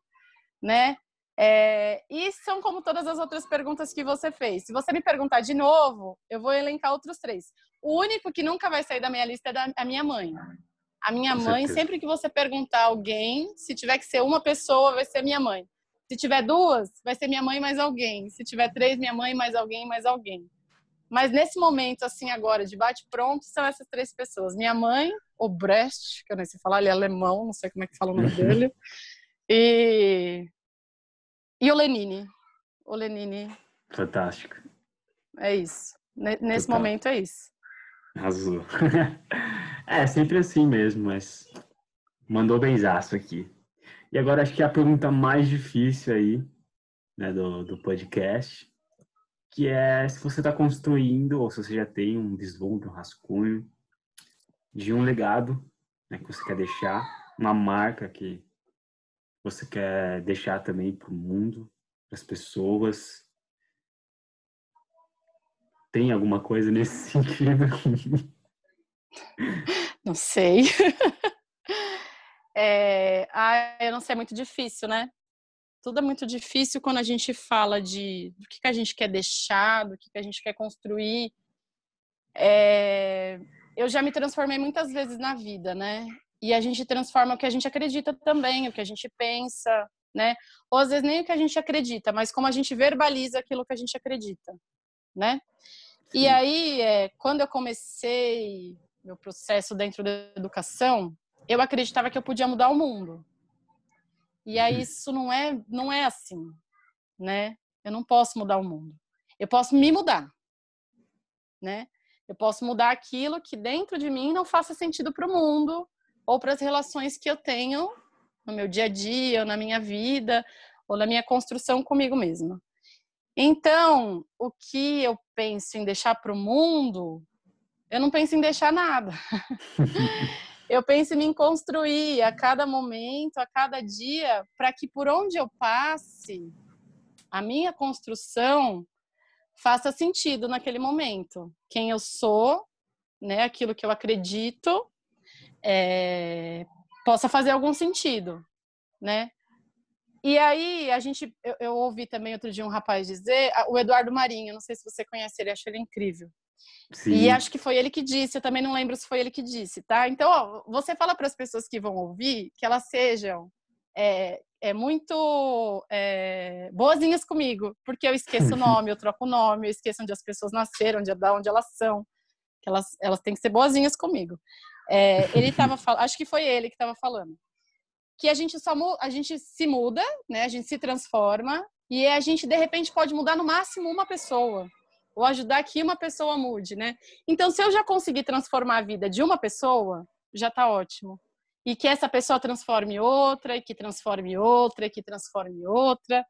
né? É, e são como todas as outras perguntas que você fez. Se você me perguntar de novo, eu vou elencar outros três. O único que nunca vai sair da minha lista é da, a minha mãe. A minha Com mãe, certeza. sempre que você perguntar alguém, se tiver que ser uma pessoa, vai ser minha mãe. Se tiver duas, vai ser minha mãe mais alguém. Se tiver três, minha mãe mais alguém mais alguém. Mas nesse momento, assim, agora, de bate-pronto, são essas três pessoas: minha mãe, Obrecht, que eu nem sei falar, ele é alemão, não sei como é que fala o nome *laughs* dele. E, e o Lenine. O Lenine. Fantástico. É isso. Nesse momento é isso. Arrasou. *laughs* é, sempre assim mesmo, mas mandou benzaço aqui. E agora acho que a pergunta mais difícil aí, né, do, do podcast, que é se você está construindo, ou se você já tem um vislumbre, um rascunho de um legado né, que você quer deixar, uma marca que você quer deixar também para o mundo, para as pessoas. Tem alguma coisa nesse *laughs* sentido? Não sei. *laughs* É, ah, eu não sei, é muito difícil, né? Tudo é muito difícil quando a gente fala de do que, que a gente quer deixar, do que, que a gente quer construir. É, eu já me transformei muitas vezes na vida, né? E a gente transforma o que a gente acredita também, o que a gente pensa, né? Ou às vezes nem o que a gente acredita, mas como a gente verbaliza aquilo que a gente acredita, né? Sim. E aí, é, quando eu comecei meu processo dentro da educação, eu acreditava que eu podia mudar o mundo. E aí uhum. isso não é, não é assim, né? Eu não posso mudar o mundo. Eu posso me mudar, né? Eu posso mudar aquilo que dentro de mim não faça sentido para o mundo ou para as relações que eu tenho no meu dia a dia, ou na minha vida, ou na minha construção comigo mesma. Então, o que eu penso em deixar para o mundo, eu não penso em deixar nada. *laughs* eu penso em me construir a cada momento, a cada dia, para que por onde eu passe, a minha construção faça sentido naquele momento. Quem eu sou, né, aquilo que eu acredito, é, possa fazer algum sentido, né? E aí a gente, eu, eu, ouvi também outro dia um rapaz dizer, o Eduardo Marinho, não sei se você conhece ele, acho ele incrível. Sim. E acho que foi ele que disse, eu também não lembro se foi ele que disse, tá? Então, ó, você fala para as pessoas que vão ouvir que elas sejam é, é muito é, boazinhas comigo, porque eu esqueço o nome, eu troco o nome, eu esqueço onde as pessoas nasceram, onde, onde elas são, elas, elas têm que ser boazinhas comigo. É, ele estava falando, acho que foi ele que estava falando, que a gente só a gente se muda, né? A gente se transforma e a gente de repente pode mudar no máximo uma pessoa ou ajudar que uma pessoa mude, né? Então, se eu já conseguir transformar a vida de uma pessoa, já está ótimo. E que essa pessoa transforme outra, e que transforme outra, e que transforme outra.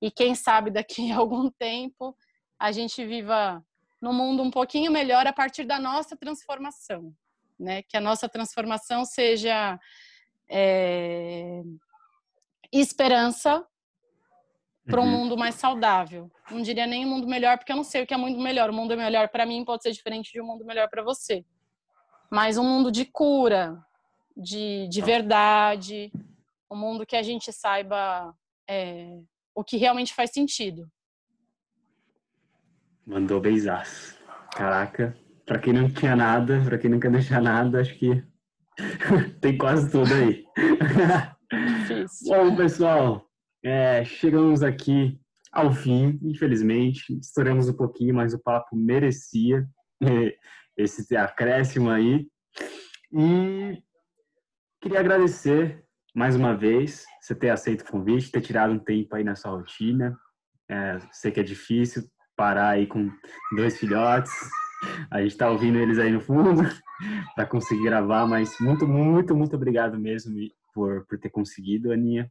E quem sabe daqui a *laughs* algum tempo a gente viva no mundo um pouquinho melhor a partir da nossa transformação, né? Que a nossa transformação seja é, esperança para um uhum. mundo mais saudável. Não diria nem um mundo melhor, porque eu não sei o que é mundo melhor. O mundo melhor para mim pode ser diferente de um mundo melhor para você. Mas um mundo de cura, de, de verdade, um mundo que a gente saiba é, o que realmente faz sentido. Mandou beijaço. Caraca, para quem não tinha nada, para quem não quer deixar nada, acho que *laughs* tem quase tudo aí. Bom, pessoal, é, chegamos aqui ao fim, infelizmente. Estouramos um pouquinho, mas o papo merecia esse acréscimo aí. E queria agradecer mais uma vez você ter aceito o convite, ter tirado um tempo aí na sua rotina. É, sei que é difícil parar aí com dois filhotes. A gente está ouvindo eles aí no fundo *laughs* para conseguir gravar, mas muito, muito, muito obrigado mesmo por, por ter conseguido, Aninha.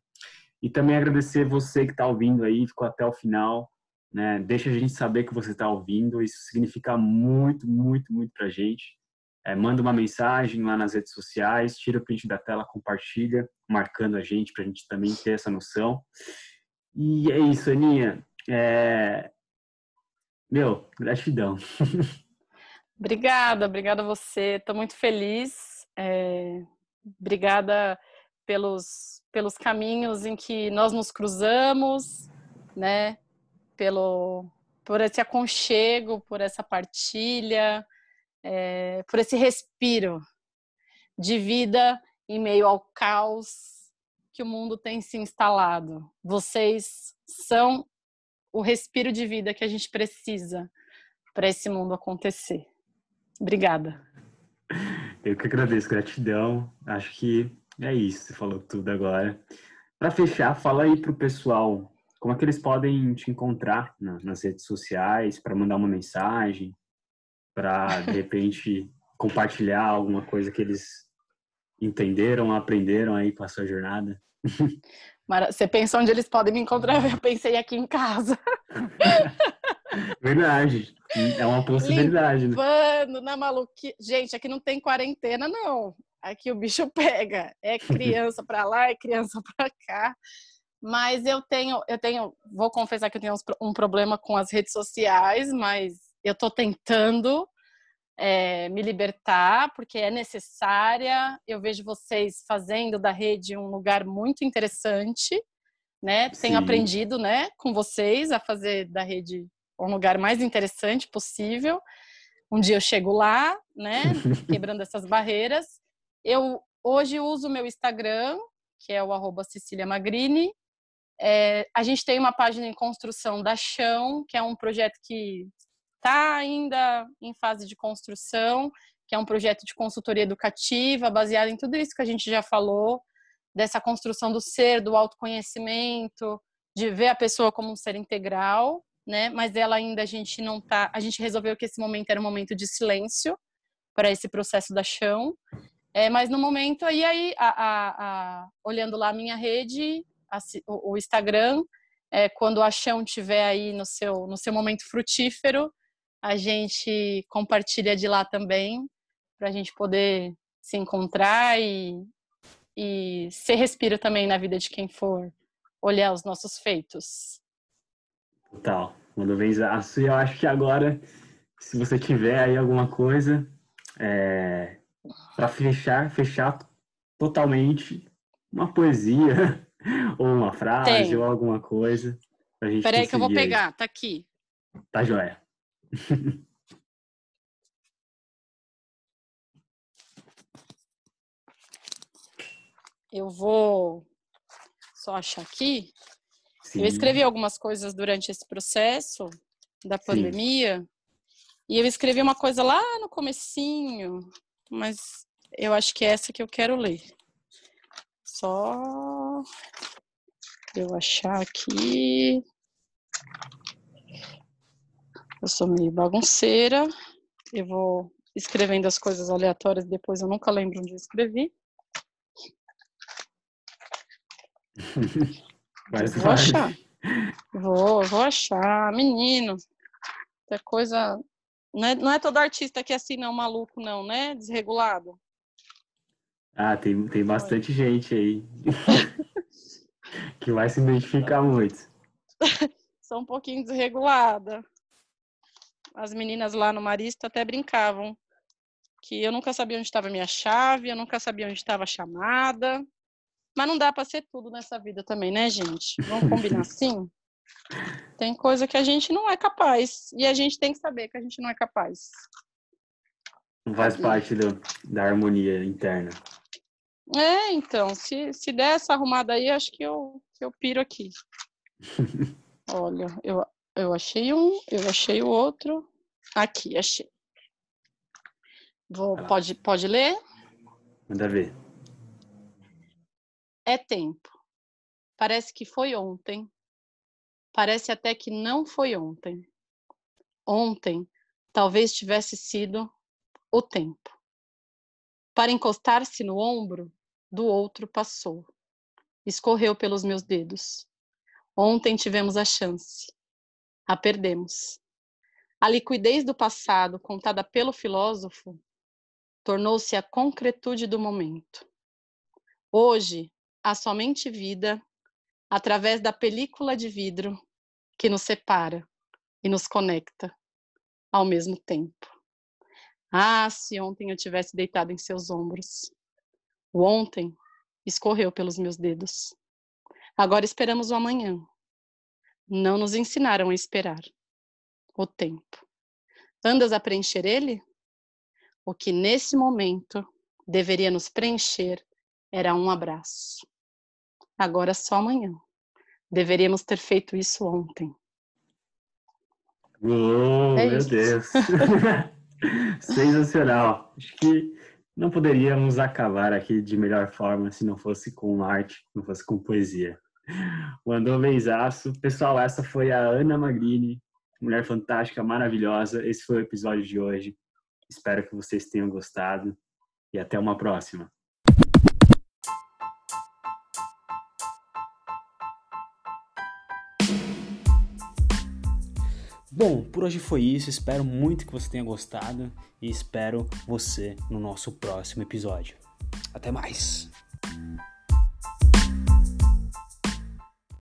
E também agradecer você que está ouvindo aí, ficou até o final. Né? Deixa a gente saber que você está ouvindo, isso significa muito, muito, muito para a gente. É, manda uma mensagem lá nas redes sociais, tira o print da tela, compartilha, marcando a gente para a gente também ter essa noção. E é isso, Aninha. É... Meu, gratidão. *laughs* Obrigada, obrigada a você. Estou muito feliz. É... Obrigada pelos, pelos caminhos em que nós nos cruzamos, né? Pelo, por esse aconchego, por essa partilha, é, por esse respiro de vida em meio ao caos que o mundo tem se instalado. Vocês são o respiro de vida que a gente precisa para esse mundo acontecer. Obrigada. Eu que agradeço, gratidão. Acho que é isso, você falou tudo agora. Para fechar, fala aí pro pessoal como é que eles podem te encontrar nas redes sociais para mandar uma mensagem, para de repente compartilhar alguma coisa que eles entenderam, aprenderam aí com a sua jornada. Você pensa onde eles podem me encontrar? Eu pensei aqui em casa. Verdade. É uma possibilidade. Limpando, né? na maluquice. Gente, aqui não tem quarentena, não. Aqui o bicho pega. É criança para lá, é criança para cá. Mas eu tenho, eu tenho, vou confessar que eu tenho um problema com as redes sociais, mas eu estou tentando é, me libertar, porque é necessária. Eu vejo vocês fazendo da rede um lugar muito interessante, né? Sim. Tenho aprendido, né, com vocês a fazer da rede um lugar mais interessante possível. Um dia eu chego lá, né, *laughs* quebrando essas barreiras. Eu hoje uso o meu Instagram, que é o arroba Cecília Magrini. É, a gente tem uma página em construção da Chão, que é um projeto que está ainda em fase de construção, que é um projeto de consultoria educativa, baseado em tudo isso que a gente já falou, dessa construção do ser, do autoconhecimento, de ver a pessoa como um ser integral, né? Mas ela ainda a gente não tá, a gente resolveu que esse momento era um momento de silêncio para esse processo da chão. É, mas no momento aí, aí a, a, a, olhando lá a minha rede, o, o Instagram, é, quando a chão tiver aí no seu no seu momento frutífero, a gente compartilha de lá também, para a gente poder se encontrar e, e ser respiro também na vida de quem for olhar os nossos feitos. Total. Quando vem aço, eu acho que agora, se você tiver aí alguma coisa, é, para fechar, fechar totalmente uma poesia, *laughs* ou uma frase, Tem. ou alguma coisa. Peraí que eu vou pegar, tá aqui. Tá joia. *laughs* Eu vou só achar aqui. Sim. Eu escrevi algumas coisas durante esse processo da pandemia. Sim. E eu escrevi uma coisa lá no comecinho, mas eu acho que é essa que eu quero ler. Só eu achar aqui. Eu sou meio bagunceira. Eu vou escrevendo as coisas aleatórias, depois eu nunca lembro onde eu escrevi. *laughs* Vou achar. Vou, vou achar. Menino, é coisa. Não é, não é todo artista que é assim, não, maluco, não, né? Desregulado. Ah, tem, tem bastante Oi. gente aí *laughs* que vai se identificar muito. *laughs* Sou um pouquinho desregulada as meninas lá no Marista até brincavam que eu nunca sabia onde estava minha chave, eu nunca sabia onde estava a chamada. Mas não dá para ser tudo nessa vida também, né, gente? Vamos combinar *laughs* assim? Tem coisa que a gente não é capaz e a gente tem que saber que a gente não é capaz. Faz parte do, da harmonia interna. É, então, se, se der essa arrumada aí, acho que eu, que eu piro aqui. *laughs* Olha, eu, eu achei um, eu achei o outro. Aqui, achei. Vou, pode, pode ler? Manda ver. É tempo. Parece que foi ontem. Parece até que não foi ontem. Ontem talvez tivesse sido o tempo. Para encostar-se no ombro do outro passou. Escorreu pelos meus dedos. Ontem tivemos a chance a perdemos. A liquidez do passado, contada pelo filósofo, tornou-se a concretude do momento. Hoje, há somente vida através da película de vidro que nos separa e nos conecta ao mesmo tempo. Ah, se ontem eu tivesse deitado em seus ombros. O ontem escorreu pelos meus dedos. Agora esperamos o amanhã, não nos ensinaram a esperar o tempo. Andas a preencher ele? O que nesse momento deveria nos preencher era um abraço. Agora só amanhã. Deveríamos ter feito isso ontem. Oh, é meu isso. Deus. *laughs* Sensacional. Acho que não poderíamos acabar aqui de melhor forma se não fosse com arte, não fosse com poesia. Mandou um beijaço. Pessoal, essa foi a Ana Magrini, mulher fantástica, maravilhosa. Esse foi o episódio de hoje. Espero que vocês tenham gostado e até uma próxima. Bom, por hoje foi isso. Espero muito que você tenha gostado e espero você no nosso próximo episódio. Até mais!